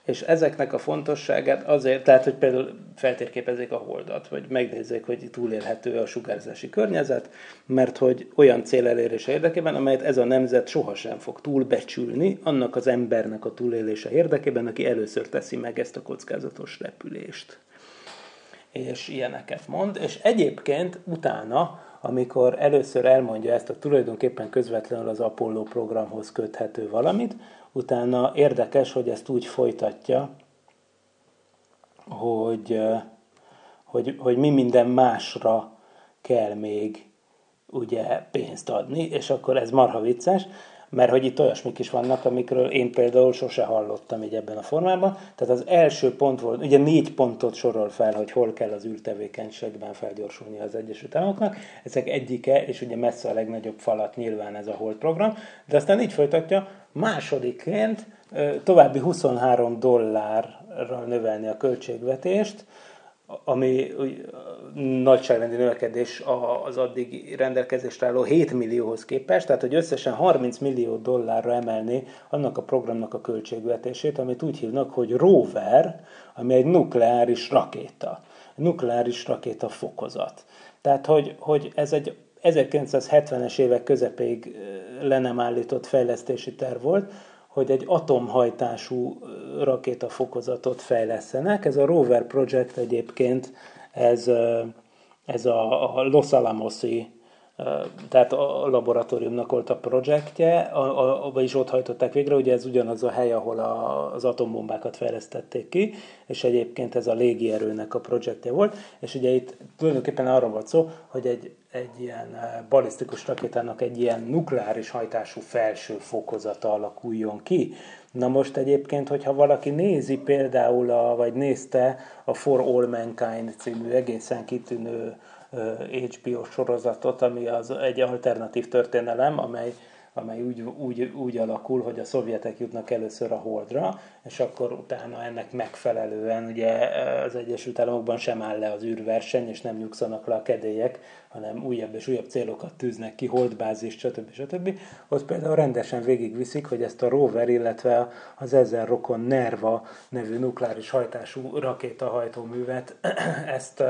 És ezeknek a fontosságát azért, tehát, hogy például feltérképezzék a holdat, vagy megnézzék, hogy túlélhető a sugárzási környezet, mert hogy olyan cél elérése érdekében, amelyet ez a nemzet sohasem fog túlbecsülni, annak az embernek a túlélése érdekében, aki először teszi meg ezt a kockázatos repülést. És ilyeneket mond, és egyébként utána, amikor először elmondja ezt a tulajdonképpen közvetlenül az Apollo programhoz köthető valamit, utána érdekes, hogy ezt úgy folytatja, hogy, hogy, hogy mi minden másra kell még ugye pénzt adni, és akkor ez marha vicces, mert hogy itt olyasmik is vannak, amikről én például sose hallottam így ebben a formában. Tehát az első pont volt, ugye négy pontot sorol fel, hogy hol kell az űrtevékenységben felgyorsulni az Egyesült Államoknak. Ezek egyike, és ugye messze a legnagyobb falat nyilván ez a Hold program, de aztán így folytatja, másodikként további 23 dollárral növelni a költségvetést, ami nagyságrendi növekedés az addig rendelkezésre álló 7 millióhoz képest, tehát hogy összesen 30 millió dollárra emelni annak a programnak a költségvetését, amit úgy hívnak, hogy rover, ami egy nukleáris rakéta, nukleáris rakéta fokozat. Tehát, hogy, hogy ez egy 1970-es évek közepéig le nem állított fejlesztési terv volt, hogy egy atomhajtású rakétafokozatot fejlesztenek. Ez a Rover Project egyébként, ez, ez a, Los Alamosi tehát a laboratóriumnak volt a projektje, a, a, vagyis ott hajtották végre, ugye ez ugyanaz a hely, ahol a, az atombombákat fejlesztették ki, és egyébként ez a légierőnek a projektje volt, és ugye itt tulajdonképpen arról volt szó, hogy egy, egy ilyen balisztikus rakétának egy ilyen nukleáris hajtású felső fokozata alakuljon ki. Na most egyébként, hogyha valaki nézi például, a, vagy nézte a For All Mankind című egészen kitűnő HBO sorozatot, ami az egy alternatív történelem, amely, amely úgy, úgy, úgy alakul, hogy a szovjetek jutnak először a Holdra, és akkor utána ennek megfelelően ugye az Egyesült Államokban sem áll le az űrverseny, és nem nyugszanak le a kedélyek, hanem újabb és újabb célokat tűznek ki, holdbázis, stb. stb. Ott például rendesen végigviszik, hogy ezt a rover, illetve az ezzel rokon NERVA nevű nukleáris hajtású rakétahajtóművet, ezt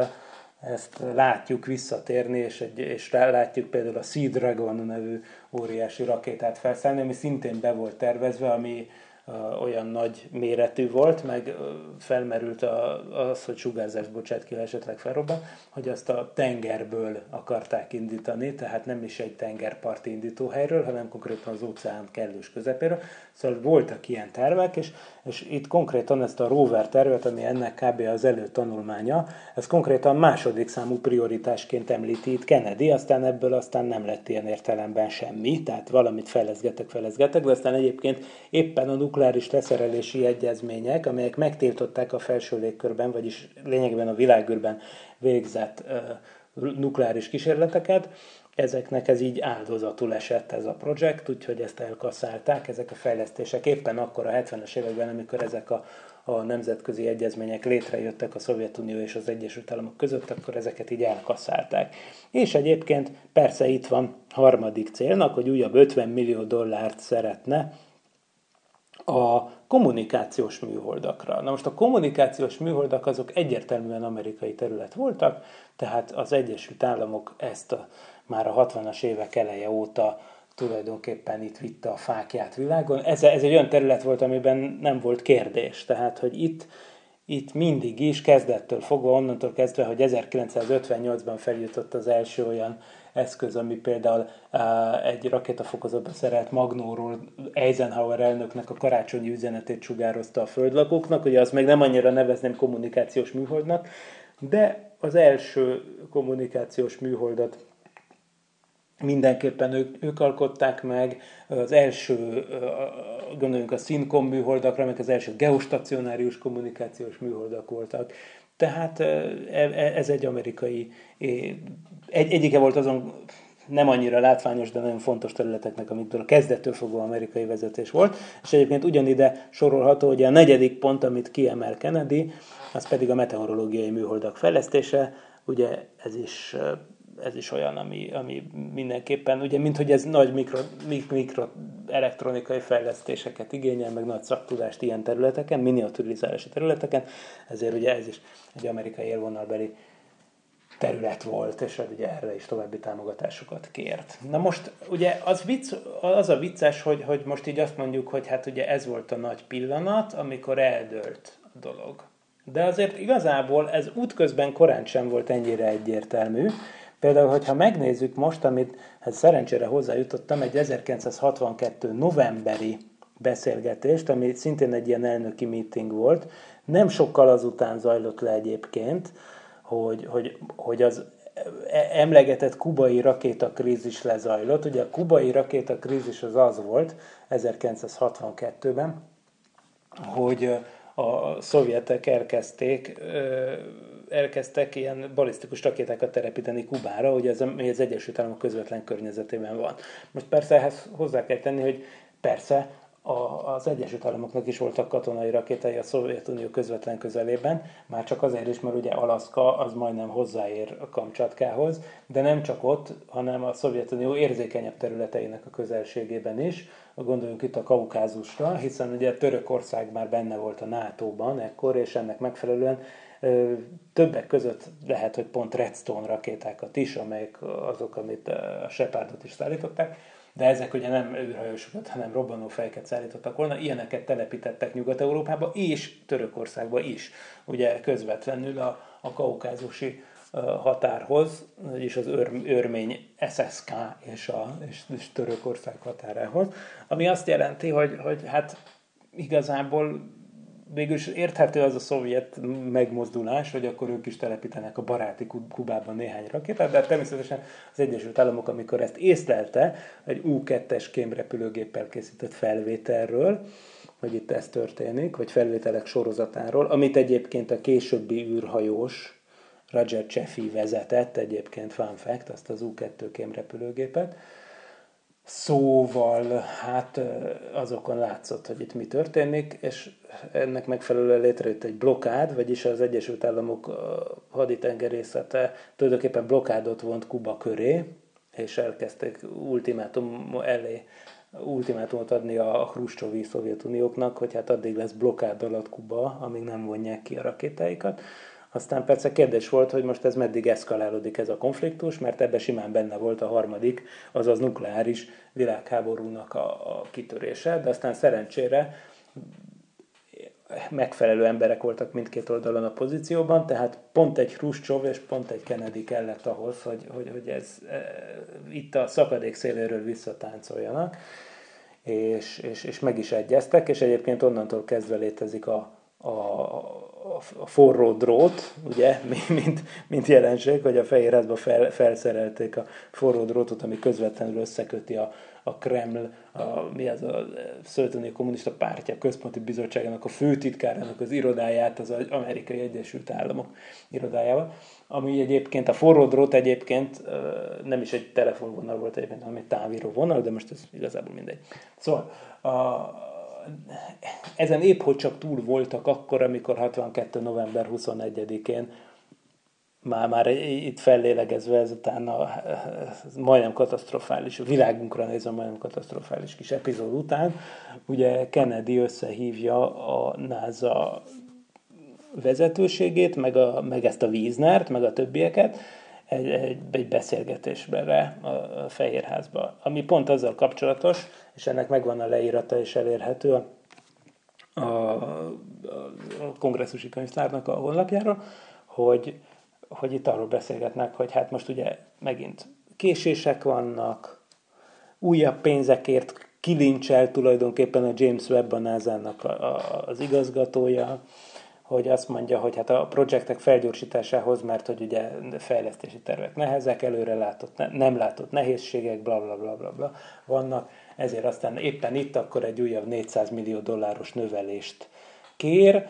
ezt látjuk visszatérni, és, egy, és látjuk például a Sea Dragon nevű óriási rakétát felszállni, ami szintén be volt tervezve, ami olyan nagy méretű volt, meg felmerült az, hogy sugárzást bocsát ki, esetleg felrobban, hogy azt a tengerből akarták indítani, tehát nem is egy tengerparti indítóhelyről, hanem konkrétan az óceán kellős közepéről. Szóval voltak ilyen tervek, és, és itt konkrétan ezt a rover tervet, ami ennek kb. az előtanulmánya, ez konkrétan második számú prioritásként említi itt Kennedy, aztán ebből aztán nem lett ilyen értelemben semmi, tehát valamit felezgetek, felezgetek, de aztán egyébként éppen a nukleáris leszerelési egyezmények, amelyek megtiltották a felső légkörben, vagyis lényegében a világűrben végzett nukleáris kísérleteket, ezeknek ez így áldozatul esett ez a projekt, úgyhogy ezt elkasszálták, ezek a fejlesztések éppen akkor a 70-es években, amikor ezek a, a nemzetközi egyezmények létrejöttek a Szovjetunió és az Egyesült Államok között, akkor ezeket így elkasszálták. És egyébként persze itt van harmadik célnak, hogy újabb 50 millió dollárt szeretne a kommunikációs műholdakra. Na most a kommunikációs műholdak azok egyértelműen amerikai terület voltak, tehát az Egyesült Államok ezt a, már a 60-as évek eleje óta tulajdonképpen itt vitte a fákját világon. Ez, ez egy olyan terület volt, amiben nem volt kérdés. Tehát, hogy itt, itt mindig is, kezdettől fogva, onnantól kezdve, hogy 1958-ban feljutott az első olyan eszköz, ami például egy rakétafokozatba szerelt Magnóról Eisenhower elnöknek a karácsonyi üzenetét sugározta a földlakóknak, ugye azt meg nem annyira nevezném kommunikációs műholdnak, de az első kommunikációs műholdat mindenképpen ők, ők alkották meg, az első, gondoljunk a Syncom műholdakra, meg az első geostacionárius kommunikációs műholdak voltak. Tehát e, e, ez egy amerikai, egy, egyike volt azon nem annyira látványos, de nagyon fontos területeknek, amikből a kezdettől fogva amerikai vezetés volt. És egyébként ugyanide sorolható, hogy a negyedik pont, amit kiemel Kennedy, az pedig a meteorológiai műholdak fejlesztése. Ugye ez is ez is olyan, ami, ami mindenképpen, ugye, mint hogy ez nagy mikro, mikro elektronikai fejlesztéseket igényel, meg nagy szaktudást ilyen területeken, miniaturizálási területeken, ezért ugye ez is egy amerikai élvonalbeli terület volt, és hát ugye erre is további támogatásokat kért. Na most ugye az, vicc, az a vicces, hogy, hogy most így azt mondjuk, hogy hát ugye ez volt a nagy pillanat, amikor eldőlt a dolog. De azért igazából ez útközben korán sem volt ennyire egyértelmű, Például, hogyha megnézzük most, amit hát szerencsére hozzájutottam, egy 1962 novemberi beszélgetést, ami szintén egy ilyen elnöki meeting volt, nem sokkal azután zajlott le egyébként, hogy, hogy, hogy az emlegetett kubai rakétakrízis lezajlott. Ugye a kubai rakétakrízis az az volt 1962-ben, hogy a szovjetek elkezdték elkezdtek ilyen balisztikus rakétákat telepíteni Kubára, hogy ez az Egyesült Államok közvetlen környezetében van. Most persze ehhez hozzá kell tenni, hogy persze a, az Egyesült Államoknak is voltak katonai rakétái a Szovjetunió közvetlen közelében, már csak azért is, mert ugye Alaszka az majdnem hozzáér a Kamcsatkához, de nem csak ott, hanem a Szovjetunió érzékenyebb területeinek a közelségében is, gondoljunk itt a Kaukázusra, hiszen ugye Törökország már benne volt a NATO-ban ekkor, és ennek megfelelően Többek között lehet, hogy pont Redstone rakétákat is, amelyek azok, amit a Shepardot is szállították, de ezek ugye nem űrhajósokat, hanem robbanó fejeket szállítottak volna. Ilyeneket telepítettek Nyugat-Európába és Törökországba is, ugye közvetlenül a, a kaukázusi határhoz, vagyis az ör, örmény SSK és, a, és, és Törökország határához, ami azt jelenti, hogy, hogy hát igazából végül érthető az a szovjet megmozdulás, hogy akkor ők is telepítenek a baráti Kubában néhány rakétát, de természetesen az Egyesült Államok, amikor ezt észlelte, egy U-2-es kémrepülőgéppel készített felvételről, hogy itt ez történik, vagy felvételek sorozatáról, amit egyébként a későbbi űrhajós Roger Chaffee vezetett, egyébként fun fact, azt az U-2 kémrepülőgépet, szóval hát azokon látszott, hogy itt mi történik, és ennek megfelelően létrejött egy blokád, vagyis az Egyesült Államok haditengerészete tulajdonképpen blokádot vont Kuba köré, és elkezdték ultimátum elé ultimátumot adni a Hruscsovi Szovjetunióknak, hogy hát addig lesz blokád alatt Kuba, amíg nem vonják ki a rakétáikat. Aztán persze kérdés volt, hogy most ez meddig eszkalálódik ez a konfliktus, mert ebbe simán benne volt a harmadik, azaz nukleáris világháborúnak a, a kitörése, de aztán szerencsére megfelelő emberek voltak mindkét oldalon a pozícióban, tehát pont egy Hruscsov és pont egy Kennedy kellett ahhoz, hogy, hogy, hogy ez e, itt a szakadék széléről visszatáncoljanak, és, és, és meg is egyeztek, és egyébként onnantól kezdve létezik a, a, a forró drót, ugye, mint, mint jelenség, hogy a fehérházba fel, felszerelték a forró drótot, ami közvetlenül összeköti a, a Kreml, a, mi az a Szövetségi Kommunista Pártja Központi Bizottságának a főtitkárának az irodáját az Amerikai Egyesült Államok irodájával, ami egyébként a forró drót egyébként nem is egy telefonvonal volt egyébként, hanem egy távíró vonal, de most ez igazából mindegy. Szóval a, ezen épp hogy csak túl voltak akkor, amikor 62. november 21-én már, már itt fellélegezve ezután a, majdnem katasztrofális, világunkra nézve majdnem katasztrofális kis epizód után, ugye Kennedy összehívja a NASA vezetőségét, meg, a, meg ezt a Wiesnert, meg a többieket, egy, egy, egy beszélgetésbe a Fehérházba, ami pont azzal kapcsolatos, és ennek megvan a leírata és elérhető a, a, a, a kongresszusi könyvtárnak a honlapjára, hogy, hogy itt arról beszélgetnek, hogy hát most ugye megint késések vannak, újabb pénzekért kilincsel tulajdonképpen a James Webb a NASA-nak a, a, az igazgatója, hogy azt mondja, hogy hát a projektek felgyorsításához, mert hogy ugye fejlesztési tervek nehezek, előre látott, nem látott nehézségek, bla bla bla bla, bla vannak, ezért aztán éppen itt akkor egy újabb 400 millió dolláros növelést kér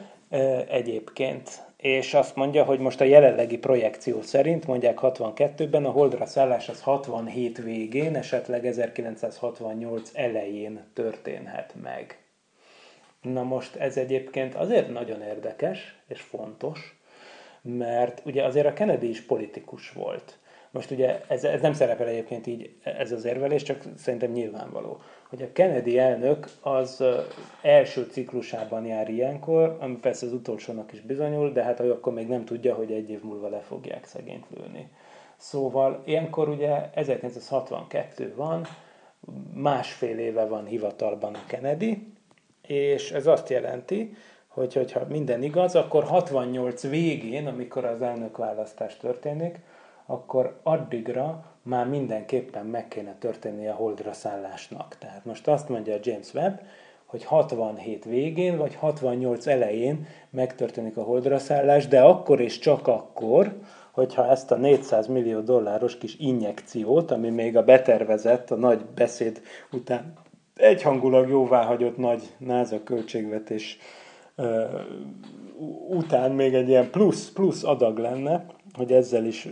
egyébként, és azt mondja, hogy most a jelenlegi projekció szerint, mondják 62-ben, a Holdra szállás az 67 végén, esetleg 1968 elején történhet meg. Na most ez egyébként azért nagyon érdekes és fontos, mert ugye azért a Kennedy is politikus volt. Most ugye ez, ez nem szerepel egyébként így ez az érvelés, csak szerintem nyilvánvaló, hogy a Kennedy elnök az első ciklusában jár ilyenkor, ami persze az utolsónak is bizonyul, de hát akkor még nem tudja, hogy egy év múlva le fogják szegényt lőni. Szóval ilyenkor ugye 1962 van, másfél éve van hivatalban a Kennedy, és ez azt jelenti, hogy hogyha minden igaz, akkor 68 végén, amikor az elnökválasztás történik, akkor addigra már mindenképpen meg kéne történnie a holdra szállásnak. Tehát most azt mondja James Webb, hogy 67 végén vagy 68 elején megtörténik a holdra szállás, de akkor és csak akkor, hogyha ezt a 400 millió dolláros kis injekciót, ami még a betervezett, a nagy beszéd után egyhangulag jóváhagyott nagy NASA költségvetés után még egy ilyen plusz, plusz adag lenne, hogy ezzel is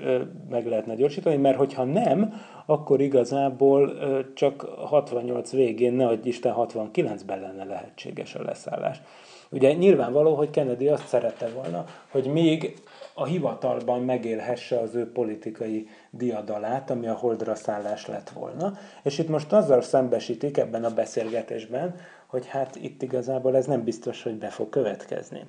meg lehetne gyorsítani, mert hogyha nem, akkor igazából csak 68 végén, ne hogy Isten 69-ben lenne lehetséges a leszállás. Ugye nyilvánvaló, hogy Kennedy azt szerette volna, hogy még a hivatalban megélhesse az ő politikai diadalát, ami a holdra szállás lett volna. És itt most azzal szembesítik ebben a beszélgetésben, hogy hát itt igazából ez nem biztos, hogy be fog következni.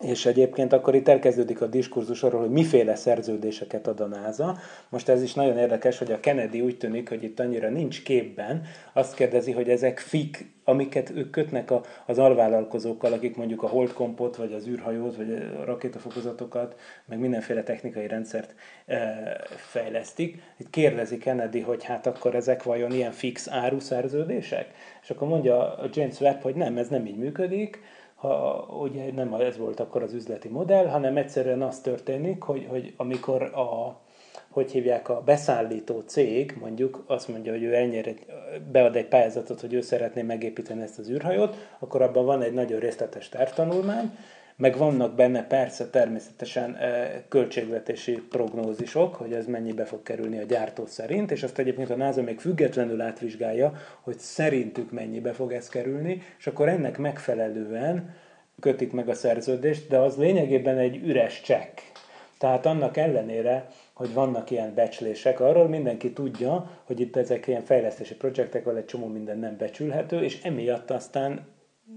És egyébként akkor itt elkezdődik a diskurzus arról, hogy miféle szerződéseket ad a NASA. Most ez is nagyon érdekes, hogy a Kennedy úgy tűnik, hogy itt annyira nincs képben. Azt kérdezi, hogy ezek fik, amiket ők kötnek a, az alvállalkozókkal, akik mondjuk a holdkompot, vagy az űrhajót, vagy a rakétafokozatokat, meg mindenféle technikai rendszert e, fejlesztik. Itt kérdezi Kennedy, hogy hát akkor ezek vajon ilyen fix áru szerződések? És akkor mondja James Webb, hogy nem, ez nem így működik, ha, ugye nem ez volt akkor az üzleti modell, hanem egyszerűen az történik, hogy, hogy amikor a, hogy hívják a beszállító cég, mondjuk azt mondja, hogy ő elnyer bead egy pályázatot, hogy ő szeretné megépíteni ezt az űrhajót, akkor abban van egy nagyon részletes tervtanulmány, meg vannak benne persze természetesen költségvetési prognózisok, hogy ez mennyibe fog kerülni a gyártó szerint, és azt egyébként a NASA még függetlenül átvizsgálja, hogy szerintük mennyibe fog ez kerülni, és akkor ennek megfelelően kötik meg a szerződést, de az lényegében egy üres csekk. Tehát annak ellenére, hogy vannak ilyen becslések, arról mindenki tudja, hogy itt ezek ilyen fejlesztési projektek, egy csomó minden nem becsülhető, és emiatt aztán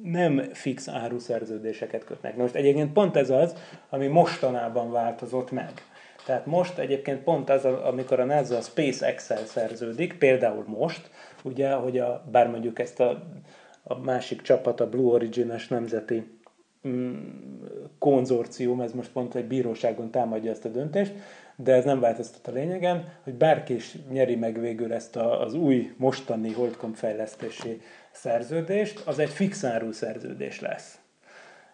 nem fix áru szerződéseket kötnek. Na most egyébként pont ez az, ami mostanában változott meg. Tehát most egyébként pont az, amikor a NASA a SpaceX-el szerződik, például most, ugye, hogy a, bár mondjuk ezt a, a másik csapat, a Blue Origin-es nemzeti mm, konzorcium, ez most pont egy bíróságon támadja ezt a döntést, de ez nem változtat a lényegen, hogy bárki is nyeri meg végül ezt a, az új mostani Holdcom fejlesztési szerződést, az egy fix áru szerződés lesz.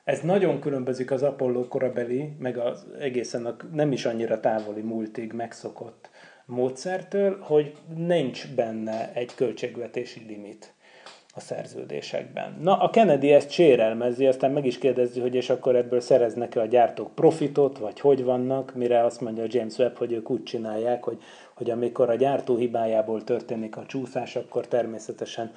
Ez nagyon különbözik az Apollo korabeli, meg az egészen a nem is annyira távoli múltig megszokott módszertől, hogy nincs benne egy költségvetési limit a szerződésekben. Na, a Kennedy ezt sérelmezi, aztán meg is kérdezi, hogy és akkor ebből szereznek-e a gyártók profitot, vagy hogy vannak, mire azt mondja James Webb, hogy ők úgy csinálják, hogy, hogy amikor a gyártó hibájából történik a csúszás, akkor természetesen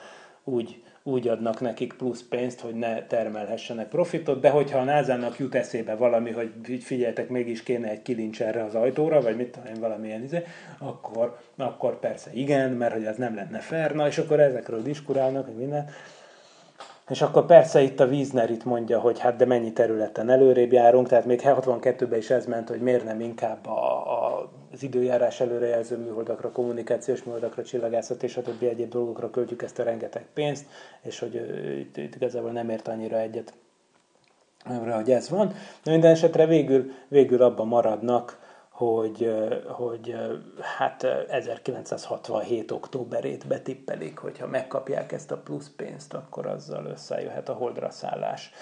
úgy úgy adnak nekik plusz pénzt, hogy ne termelhessenek profitot, de hogyha a názának jut eszébe valami, hogy figyeljetek, mégis kéne egy kilincs erre az ajtóra, vagy mit tudom én, valamilyen izé, akkor, akkor persze igen, mert hogy az nem lenne fair, na, és akkor ezekről diskurálnak, hogy minden. És akkor persze itt a Wiesner itt mondja, hogy hát de mennyi területen előrébb járunk, tehát még 62-ben is ez ment, hogy miért nem inkább a, a, az időjárás előrejelző műholdakra, kommunikációs műholdakra, csillagászat és a többi egyéb dolgokra költjük ezt a rengeteg pénzt, és hogy itt, igazából nem ért annyira egyet, hogy ez van. De minden esetre végül, végül abban maradnak, hogy, hogy hát 1967. októberét betippelik, hogyha megkapják ezt a plusz pénzt, akkor azzal összejöhet a holdra szállás.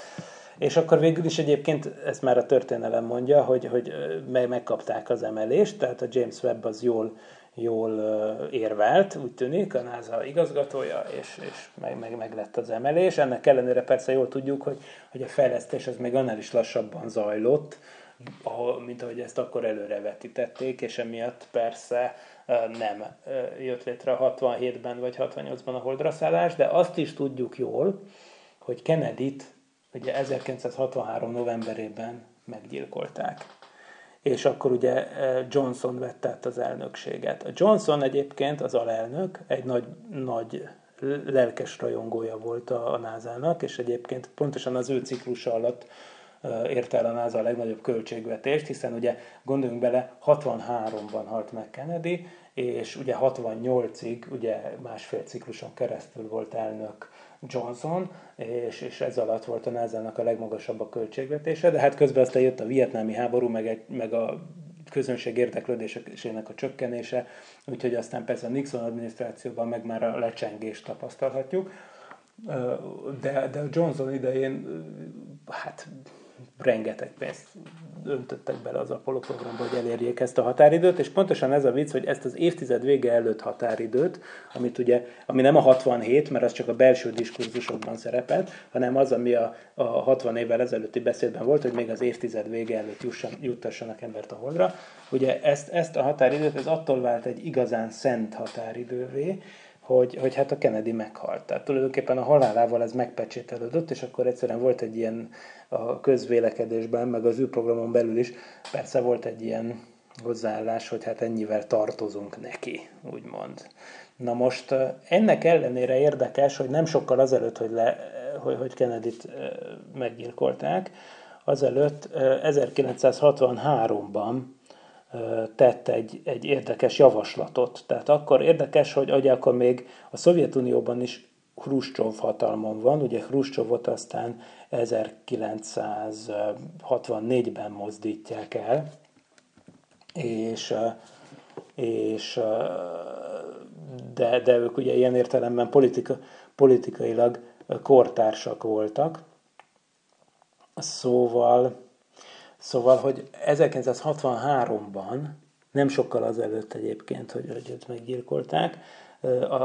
És akkor végül is egyébként, ezt már a történelem mondja, hogy, hogy megkapták az emelést, tehát a James Webb az jól, jól érvelt, úgy tűnik, a NASA igazgatója, és, és meg, meg, meg lett az emelés. Ennek ellenére persze jól tudjuk, hogy, hogy a fejlesztés az még annál is lassabban zajlott, mint ahogy ezt akkor előre vetítették, és emiatt persze nem jött létre 67-ben vagy 68-ban a holdra de azt is tudjuk jól, hogy Kennedy-t ugye 1963 novemberében meggyilkolták. És akkor ugye Johnson vette át az elnökséget. A Johnson egyébként az alelnök, egy nagy, nagy lelkes rajongója volt a, a NASA-nak, és egyébként pontosan az ő ciklusa alatt érte el a NASA a legnagyobb költségvetést, hiszen ugye gondoljunk bele, 63-ban halt meg Kennedy, és ugye 68-ig, ugye másfél cikluson keresztül volt elnök Johnson, és, és ez alatt volt a nasa a legmagasabb a költségvetése, de hát közben aztán jött a vietnámi háború, meg, egy, meg a közönség érdeklődésének a csökkenése, úgyhogy aztán persze a Nixon adminisztrációban meg már a lecsengést tapasztalhatjuk. De, de Johnson idején hát rengeteg pénzt öntöttek bele az Apollo programba, hogy elérjék ezt a határidőt, és pontosan ez a vicc, hogy ezt az évtized vége előtt határidőt, amit ugye, ami nem a 67, mert az csak a belső diskurzusokban szerepelt, hanem az, ami a, a 60 évvel ezelőtti beszédben volt, hogy még az évtized vége előtt jussan, juttassanak embert a holdra. Ugye ezt, ezt a határidőt, ez attól vált egy igazán szent határidővé, hogy, hogy hát a Kennedy meghalt. Tehát tulajdonképpen a halálával ez megpecsételődött, és akkor egyszerűen volt egy ilyen a közvélekedésben, meg az űrprogramon belül is, persze volt egy ilyen hozzáállás, hogy hát ennyivel tartozunk neki, úgymond. Na most ennek ellenére érdekes, hogy nem sokkal azelőtt, hogy, le, hogy, hogy Kennedy-t meggyilkolták, azelőtt 1963-ban tett egy, egy érdekes javaslatot. Tehát akkor érdekes, hogy ugye akkor még a Szovjetunióban is Hruscsov hatalmon van, ugye Hruscsovot aztán 1964-ben mozdítják el, és, és de, de ők ugye ilyen értelemben politika, politikailag kortársak voltak. Szóval Szóval, hogy 1963-ban, nem sokkal azelőtt egyébként, hogy, hogy őt meggyilkolták,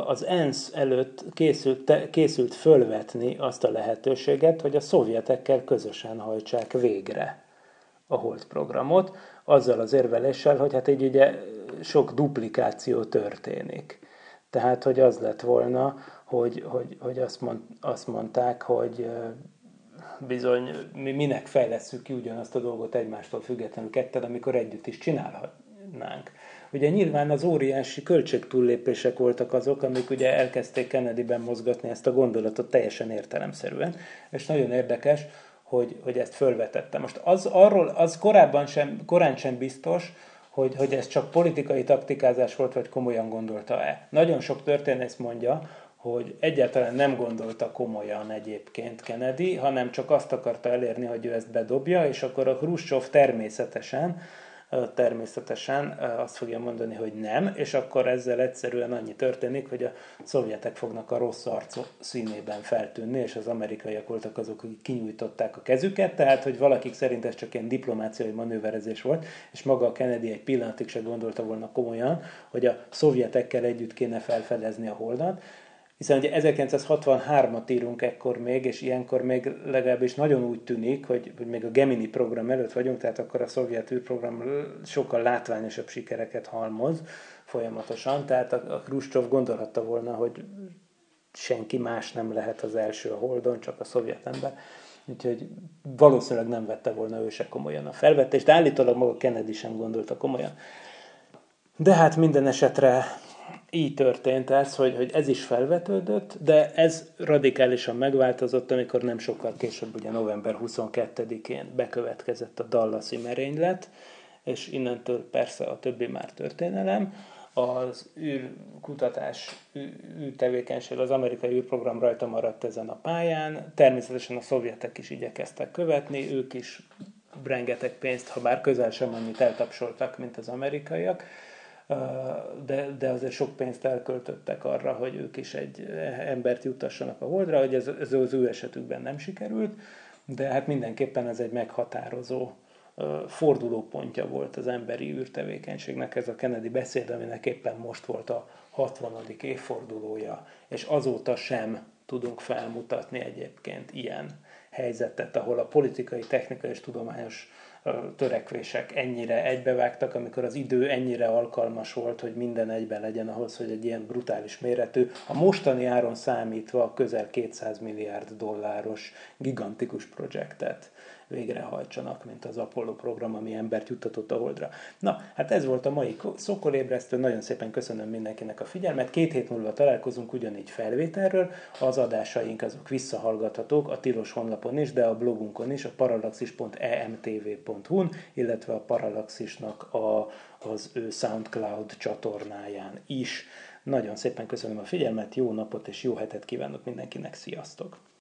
az ENSZ előtt készült, készült fölvetni azt a lehetőséget, hogy a szovjetekkel közösen hajtsák végre a Hold programot, azzal az érveléssel, hogy hát így ugye sok duplikáció történik. Tehát, hogy az lett volna, hogy, hogy, hogy azt, mond, azt mondták, hogy bizony mi minek fejlesszük ki ugyanazt a dolgot egymástól függetlenül ketten, amikor együtt is csinálhatnánk. ugye nyilván az óriási költségtúllépések voltak azok, amik ugye elkezdték Kennedyben mozgatni ezt a gondolatot teljesen értelemszerűen, és nagyon érdekes, hogy, hogy ezt fölvetette. Most az, arról, az korábban sem, korán sem biztos, hogy, hogy ez csak politikai taktikázás volt, vagy komolyan gondolta-e. Nagyon sok történész mondja, hogy egyáltalán nem gondolta komolyan egyébként Kennedy, hanem csak azt akarta elérni, hogy ő ezt bedobja, és akkor a Khrushchev természetesen természetesen azt fogja mondani, hogy nem, és akkor ezzel egyszerűen annyi történik, hogy a szovjetek fognak a rossz arc színében feltűnni, és az amerikaiak voltak azok, akik kinyújtották a kezüket, tehát hogy valakik szerint ez csak ilyen diplomáciai manőverezés volt, és maga a Kennedy egy pillanatig se gondolta volna komolyan, hogy a szovjetekkel együtt kéne felfedezni a holdat, hiszen ugye 1963-at írunk ekkor még, és ilyenkor még legalábbis nagyon úgy tűnik, hogy, hogy még a Gemini program előtt vagyunk, tehát akkor a szovjet űrprogram sokkal látványosabb sikereket halmoz folyamatosan, tehát a, a Khrushchev gondolhatta volna, hogy senki más nem lehet az első a Holdon, csak a szovjet ember. Úgyhogy valószínűleg nem vette volna ő se komolyan a felvetést, de állítólag maga Kennedy sem gondolta komolyan. De hát minden esetre így történt ez, hogy, hogy ez is felvetődött, de ez radikálisan megváltozott, amikor nem sokkal később, ugye november 22-én bekövetkezett a Dallasi merénylet, és innentől persze a többi már történelem. Az űrkutatás, űrtevékenység, az amerikai űrprogram rajta maradt ezen a pályán. Természetesen a szovjetek is igyekeztek követni, ők is rengeteg pénzt, ha bár közel sem annyit eltapsoltak, mint az amerikaiak de, de azért sok pénzt elköltöttek arra, hogy ők is egy embert juttassanak a holdra, hogy ez, ez az ő esetükben nem sikerült, de hát mindenképpen ez egy meghatározó fordulópontja volt az emberi űrtevékenységnek ez a Kennedy beszéd, aminek éppen most volt a 60. évfordulója, és azóta sem tudunk felmutatni egyébként ilyen helyzetet, ahol a politikai, technikai és tudományos törekvések ennyire egybevágtak, amikor az idő ennyire alkalmas volt, hogy minden egybe legyen ahhoz, hogy egy ilyen brutális méretű, a mostani áron számítva közel 200 milliárd dolláros gigantikus projektet végrehajtsanak, mint az Apollo program, ami embert juttatott a Holdra. Na, hát ez volt a mai szokolébresztő, nagyon szépen köszönöm mindenkinek a figyelmet. Két hét múlva találkozunk ugyanígy felvételről, az adásaink azok visszahallgathatók a Tilos honlapon is, de a blogunkon is, a paralaxis.emtv.hu-n, illetve a Paralaxisnak a, az ő SoundCloud csatornáján is. Nagyon szépen köszönöm a figyelmet, jó napot és jó hetet kívánok mindenkinek, sziasztok!